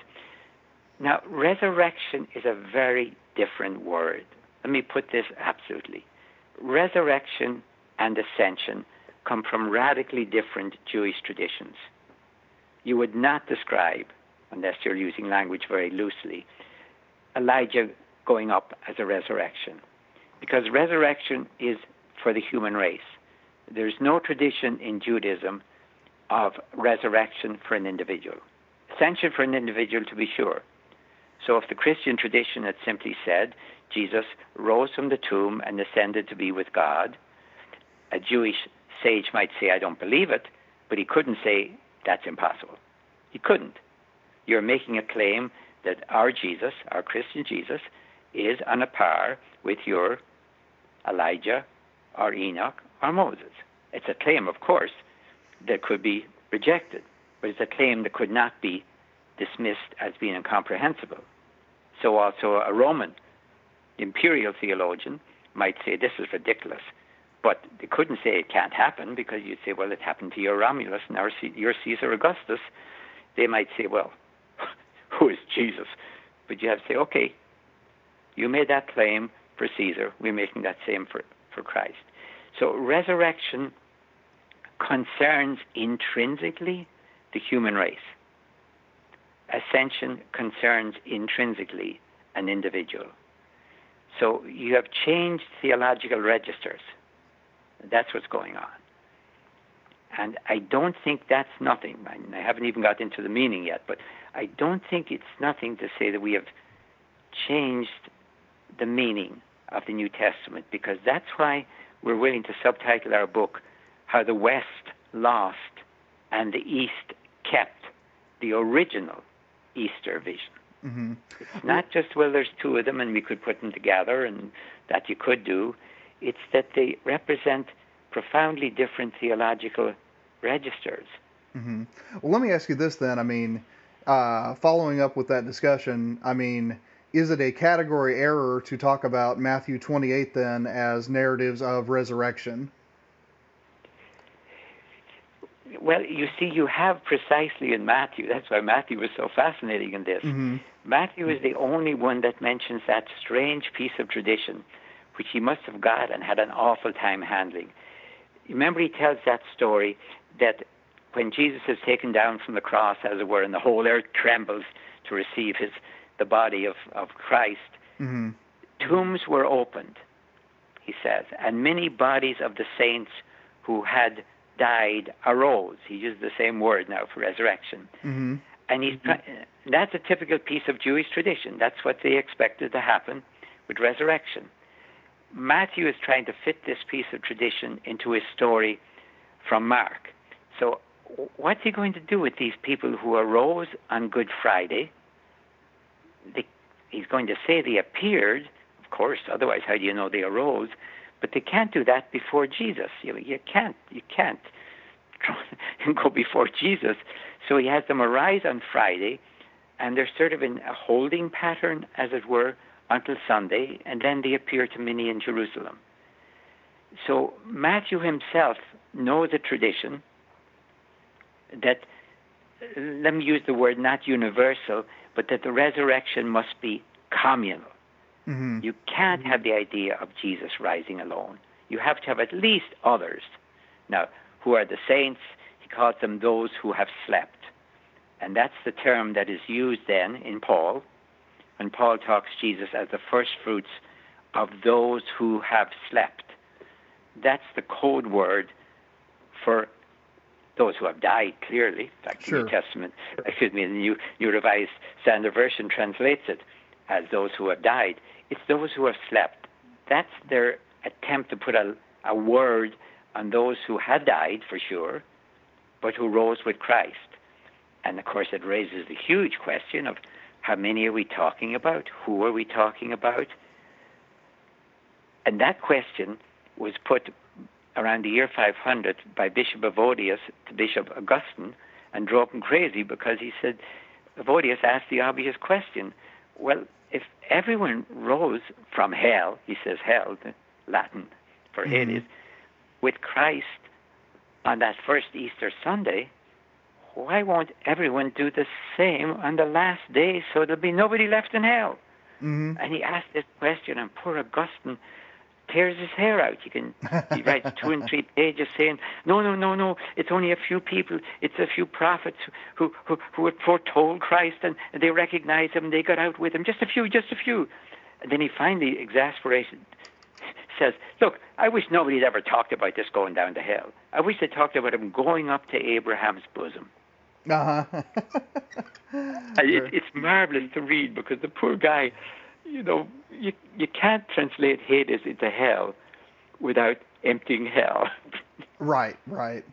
Now, resurrection is a very different word. Let me put this absolutely. Resurrection and ascension come from radically different Jewish traditions. You would not describe, unless you're using language very loosely, Elijah going up as a resurrection. Because resurrection is for the human race. There's no tradition in Judaism of resurrection for an individual. Ascension for an individual, to be sure, so if the Christian tradition had simply said Jesus rose from the tomb and ascended to be with God, a Jewish sage might say, I don't believe it, but he couldn't say that's impossible. He couldn't. You're making a claim that our Jesus, our Christian Jesus, is on a par with your Elijah or Enoch or Moses. It's a claim, of course, that could be rejected, but it's a claim that could not be dismissed as being incomprehensible. So also a Roman imperial theologian might say this is ridiculous, but they couldn't say it can't happen because you'd say, well, it happened to your Romulus and our, your Caesar Augustus. They might say, well, who is Jesus? But you have to say, okay, you made that claim for Caesar. We're making that same for, for Christ. So resurrection concerns intrinsically the human race. Ascension concerns intrinsically an individual. So you have changed theological registers. That's what's going on. And I don't think that's nothing. I haven't even got into the meaning yet, but I don't think it's nothing to say that we have changed the meaning of the New Testament because that's why we're willing to subtitle our book How the West Lost and the East Kept the Original Easter Vision. Mm-hmm. It's not just, well, there's two of them and we could put them together and that you could do. It's that they represent profoundly different theological registers. Mm-hmm. Well, let me ask you this then. I mean, uh, following up with that discussion, I mean, is it a category error to talk about Matthew 28 then as narratives of resurrection? Well, you see, you have precisely in Matthew, that's why Matthew was so fascinating in this. Mm-hmm. Matthew is the only one that mentions that strange piece of tradition, which he must have got and had an awful time handling. Remember, he tells that story that when Jesus is taken down from the cross, as it were, and the whole earth trembles to receive his the body of, of Christ, mm-hmm. tombs were opened, he says, and many bodies of the saints who had died arose. He used the same word now for resurrection. Mm-hmm. And he's mm-hmm. that's a typical piece of Jewish tradition. That's what they expected to happen with resurrection. Matthew is trying to fit this piece of tradition into his story from Mark. So, what's he going to do with these people who arose on Good Friday? They, he's going to say they appeared, of course, otherwise, how do you know they arose? But they can't do that before Jesus. You, you can't. You can't go before Jesus. So he has them arise on Friday, and they're sort of in a holding pattern, as it were, until Sunday, and then they appear to many in Jerusalem. So Matthew himself knows a tradition that, let me use the word not universal, but that the resurrection must be communal. Mm-hmm. You can't mm-hmm. have the idea of Jesus rising alone. You have to have at least others. Now, who are the saints? He calls them those who have slept. And that's the term that is used then in Paul when Paul talks Jesus as the first fruits of those who have slept. That's the code word for those who have died, clearly. In fact, sure. the New Testament, excuse me, the New, New Revised Standard Version translates it as those who have died. It's those who have slept. That's their attempt to put a, a word on those who had died, for sure, but who rose with Christ. And of course, it raises the huge question of how many are we talking about? Who are we talking about? And that question was put around the year 500 by Bishop Evodius to Bishop Augustine and drove him crazy because he said, Evodius asked the obvious question well, if everyone rose from hell, he says hell, Latin for mm-hmm. Hades, with Christ on that first Easter Sunday, why won't everyone do the same on the last day so there'll be nobody left in hell? Mm-hmm. And he asked this question, and poor Augustine tears his hair out. He can he writes two and three pages saying, "No, no, no, no. It's only a few people. It's a few prophets who who who had foretold Christ, and they recognized him. and They got out with him. Just a few, just a few." And then he finally, exasperated, says, "Look, I wish nobody had ever talked about this going down to hell. I wish they talked about him going up to Abraham's bosom." Uh huh. it, it's marvelous to read because the poor guy you know, you you can't translate Hades into hell without emptying hell. right, right.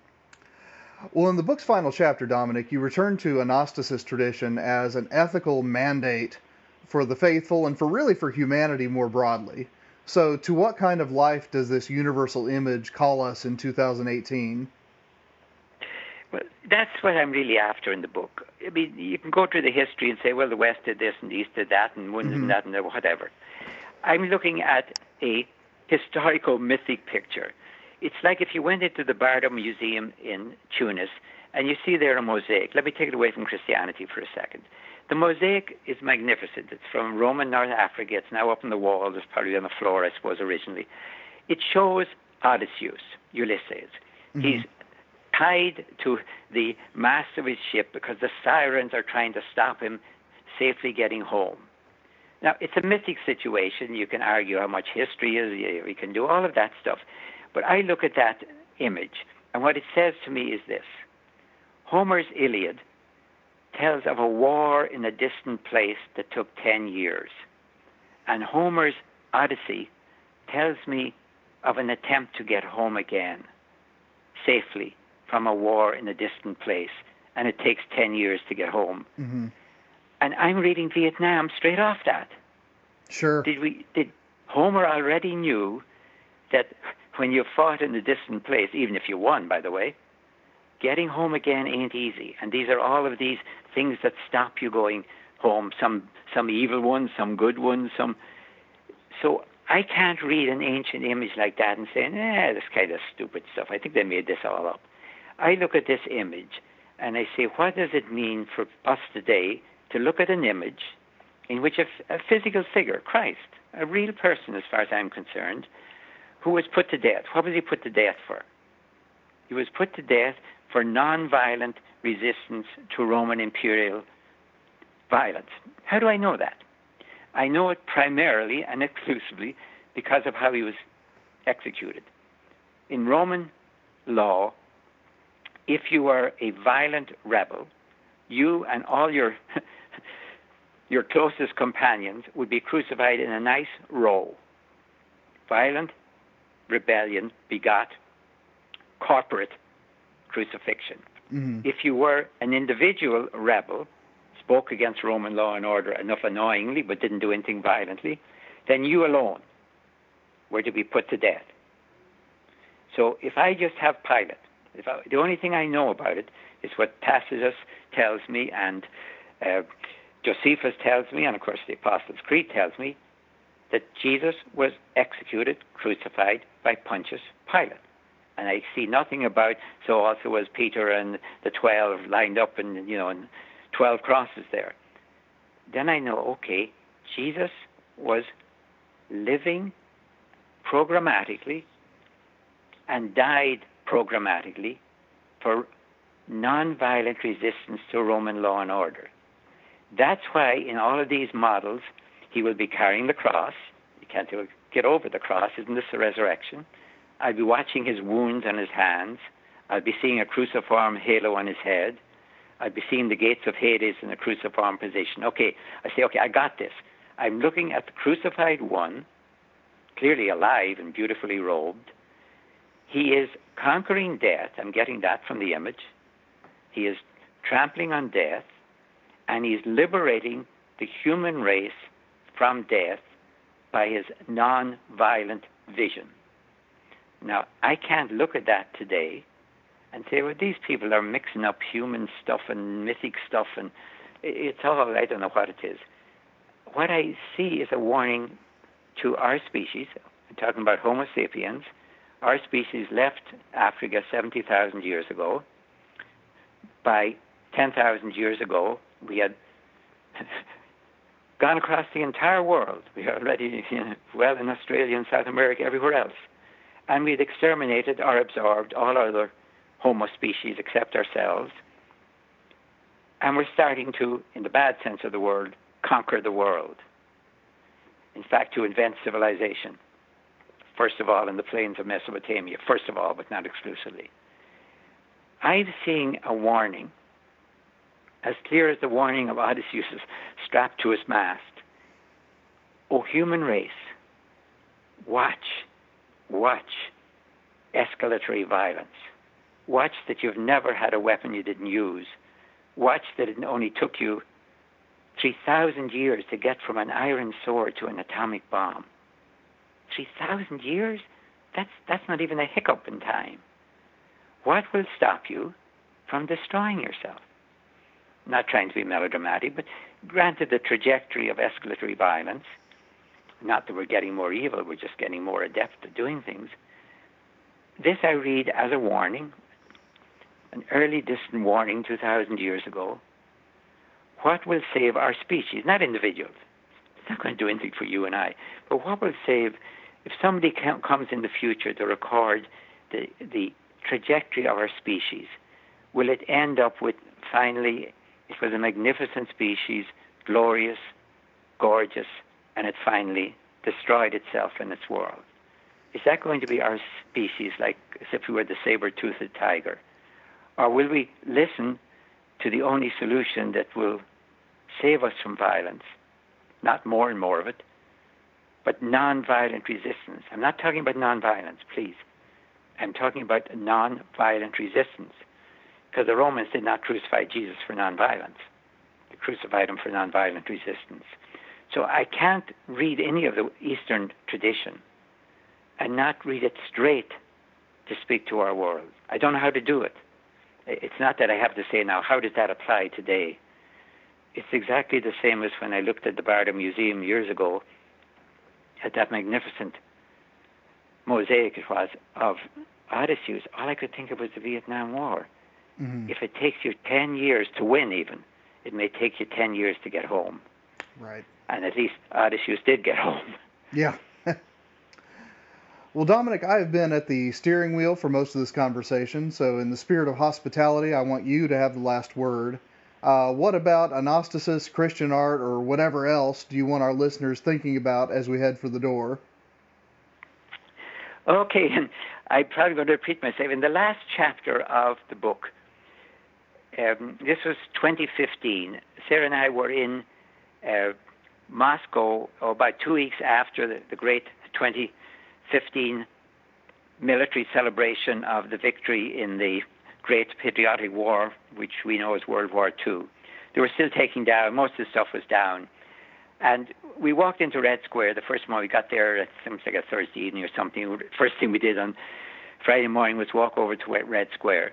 Well, in the book's final chapter, Dominic, you return to anastasis tradition as an ethical mandate for the faithful and for really for humanity more broadly. So, to what kind of life does this universal image call us in 2018? Well, that's what I'm really after in the book. I mean, you can go through the history and say, well, the West did this and the East did that and one mm-hmm. did that and whatever. I'm looking at a historical mythic picture. It's like if you went into the Bardo Museum in Tunis and you see there a mosaic. Let me take it away from Christianity for a second. The mosaic is magnificent. It's from Roman North Africa. It's now up on the wall. It's probably on the floor, I suppose, originally. It shows Odysseus, Ulysses. Mm-hmm. He's tied to the mast of his ship because the sirens are trying to stop him safely getting home. Now, it's a mythic situation. You can argue how much history is, you can do all of that stuff. But I look at that image, and what it says to me is this Homer's Iliad tells of a war in a distant place that took 10 years. And Homer's Odyssey tells me of an attempt to get home again safely from a war in a distant place, and it takes 10 years to get home. Mm-hmm. And I'm reading Vietnam straight off that. Sure. Did we? Did Homer already knew that when you fought in a distant place, even if you won, by the way, getting home again ain't easy. And these are all of these things that stop you going home. Some some evil ones, some good ones, some. So I can't read an ancient image like that and say, "Eh, this kind of stupid stuff." I think they made this all up. I look at this image and I say, what does it mean for us today to look at an image in which a, a physical figure, Christ, a real person as far as I'm concerned, who was put to death. What was he put to death for? He was put to death for nonviolent resistance to Roman imperial violence. How do I know that? I know it primarily and exclusively because of how he was executed. In Roman law, if you were a violent rebel, you and all your your closest companions would be crucified in a nice row. Violent rebellion begot corporate crucifixion. Mm-hmm. If you were an individual rebel, spoke against Roman law and order enough annoyingly but didn't do anything violently, then you alone were to be put to death. So if I just have Pilate if I, the only thing I know about it is what Tacitus tells me and uh, Josephus tells me, and of course the Apostles' Creed tells me, that Jesus was executed, crucified by Pontius Pilate. And I see nothing about, so also was Peter and the 12 lined up and, you know, and 12 crosses there. Then I know, okay, Jesus was living programmatically and died programmatically for nonviolent resistance to Roman law and order. That's why in all of these models, he will be carrying the cross. You can't get over the cross. Isn't this the resurrection? I'll be watching his wounds on his hands. I'll be seeing a cruciform halo on his head. I'll be seeing the gates of Hades in a cruciform position. Okay, I say, okay, I got this. I'm looking at the crucified one, clearly alive and beautifully robed. He is conquering death. I'm getting that from the image. He is trampling on death, and he's liberating the human race from death by his non-violent vision. Now, I can't look at that today and say, well, these people are mixing up human stuff and mythic stuff, and it's all, I don't know what it is. What I see is a warning to our species. I'm talking about Homo sapiens our species left Africa 70,000 years ago. By 10,000 years ago, we had gone across the entire world. We are already you know, well in Australia and South America, everywhere else. And we had exterminated or absorbed all other Homo species except ourselves. And we're starting to, in the bad sense of the word, conquer the world. In fact, to invent civilization first of all, in the plains of Mesopotamia, first of all, but not exclusively. I'm seeing a warning, as clear as the warning of Odysseus strapped to his mast. O human race, watch, watch escalatory violence. Watch that you've never had a weapon you didn't use. Watch that it only took you 3,000 years to get from an iron sword to an atomic bomb. 3,000 years? That's, that's not even a hiccup in time. What will stop you from destroying yourself? Not trying to be melodramatic, but granted the trajectory of escalatory violence, not that we're getting more evil, we're just getting more adept at doing things. This I read as a warning, an early distant warning 2,000 years ago. What will save our species, not individuals? It's not going to do anything for you and I, but what will save if somebody comes in the future to record the, the trajectory of our species, will it end up with finally, it was a magnificent species, glorious, gorgeous, and it finally destroyed itself in its world? Is that going to be our species, like as if we were the saber-toothed tiger? Or will we listen to the only solution that will save us from violence, not more and more of it, but non-violent resistance. I'm not talking about non-violence, please. I'm talking about non-violent resistance, because the Romans did not crucify Jesus for non-violence; they crucified him for non-violent resistance. So I can't read any of the Eastern tradition and not read it straight to speak to our world. I don't know how to do it. It's not that I have to say now, how does that apply today? It's exactly the same as when I looked at the Bardo Museum years ago at that magnificent mosaic it was of Odysseus. All I could think of was the Vietnam War. Mm-hmm. If it takes you 10 years to win, even, it may take you 10 years to get home. Right. And at least Odysseus did get home. Yeah. well, Dominic, I have been at the steering wheel for most of this conversation, so in the spirit of hospitality, I want you to have the last word. Uh, what about Anastasis, Christian art, or whatever else do you want our listeners thinking about as we head for the door? Okay, and I'm probably going to repeat myself. In the last chapter of the book, um, this was 2015. Sarah and I were in uh, Moscow oh, about two weeks after the, the great 2015 military celebration of the victory in the Great Patriotic War, which we know as World War II. They were still taking down, most of the stuff was down. And we walked into Red Square the first morning we got there, it seems like a Thursday evening or something. First thing we did on Friday morning was walk over to Red Square.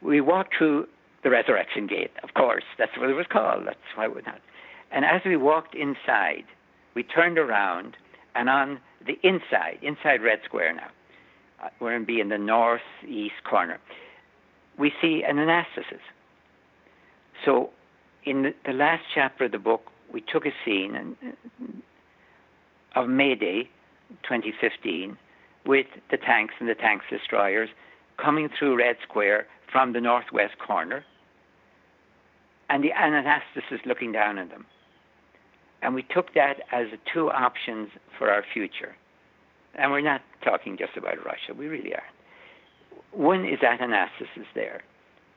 We walked through the Resurrection Gate, of course. That's what it was called. That's why we not. And as we walked inside, we turned around, and on the inside, inside Red Square now, uh, we're to be in the northeast corner we see an anastasis. So, in the, the, last chapter of the book, we took a scene of May Day 2015 with the tanks and the tanks destroyers coming through Red Square from the northwest corner, and the anastasis looking down on them. And we took that as two options for our future. And we're not talking just about Russia, we really are. One is anastasis there.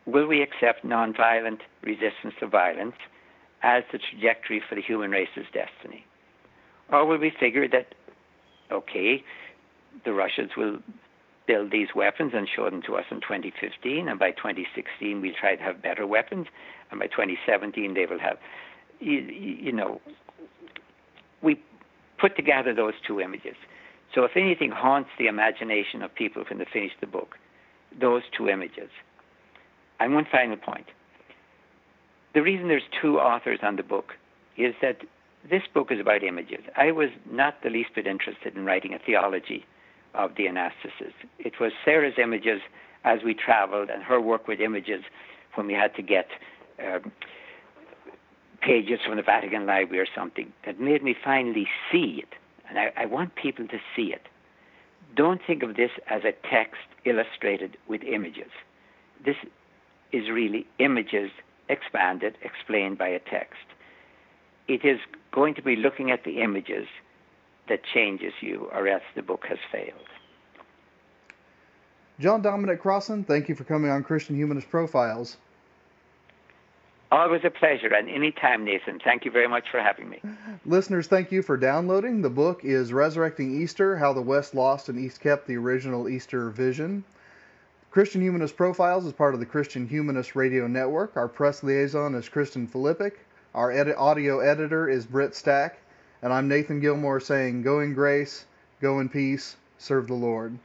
Will we accept nonviolent resistance to violence as the trajectory for the human race's destiny? Or will we figure that, okay, the Russians will build these weapons and show them to us in 2015, and by 2016 we'll try to have better weapons, and by 2017 they will have, you, you know, we put together those two images. So if anything haunts the imagination of people when they finish the book, those two images. And one final point. The reason there's two authors on the book is that this book is about images. I was not the least bit interested in writing a theology of the anastasis. It was Sarah's images as we traveled and her work with images when we had to get um, pages from the Vatican Library or something that made me finally see it. And I, I want people to see it. Don't think of this as a text illustrated with images. This is really images expanded, explained by a text. It is going to be looking at the images that changes you, or else the book has failed. John Dominic Crossan, thank you for coming on Christian Humanist Profiles. Always a pleasure, and anytime, Nathan. Thank you very much for having me. Listeners, thank you for downloading. The book is Resurrecting Easter How the West Lost and East Kept the Original Easter Vision. Christian Humanist Profiles is part of the Christian Humanist Radio Network. Our press liaison is Kristen Filippic. Our edit- audio editor is Britt Stack. And I'm Nathan Gilmour saying, Go in grace, Go in peace. Serve the Lord.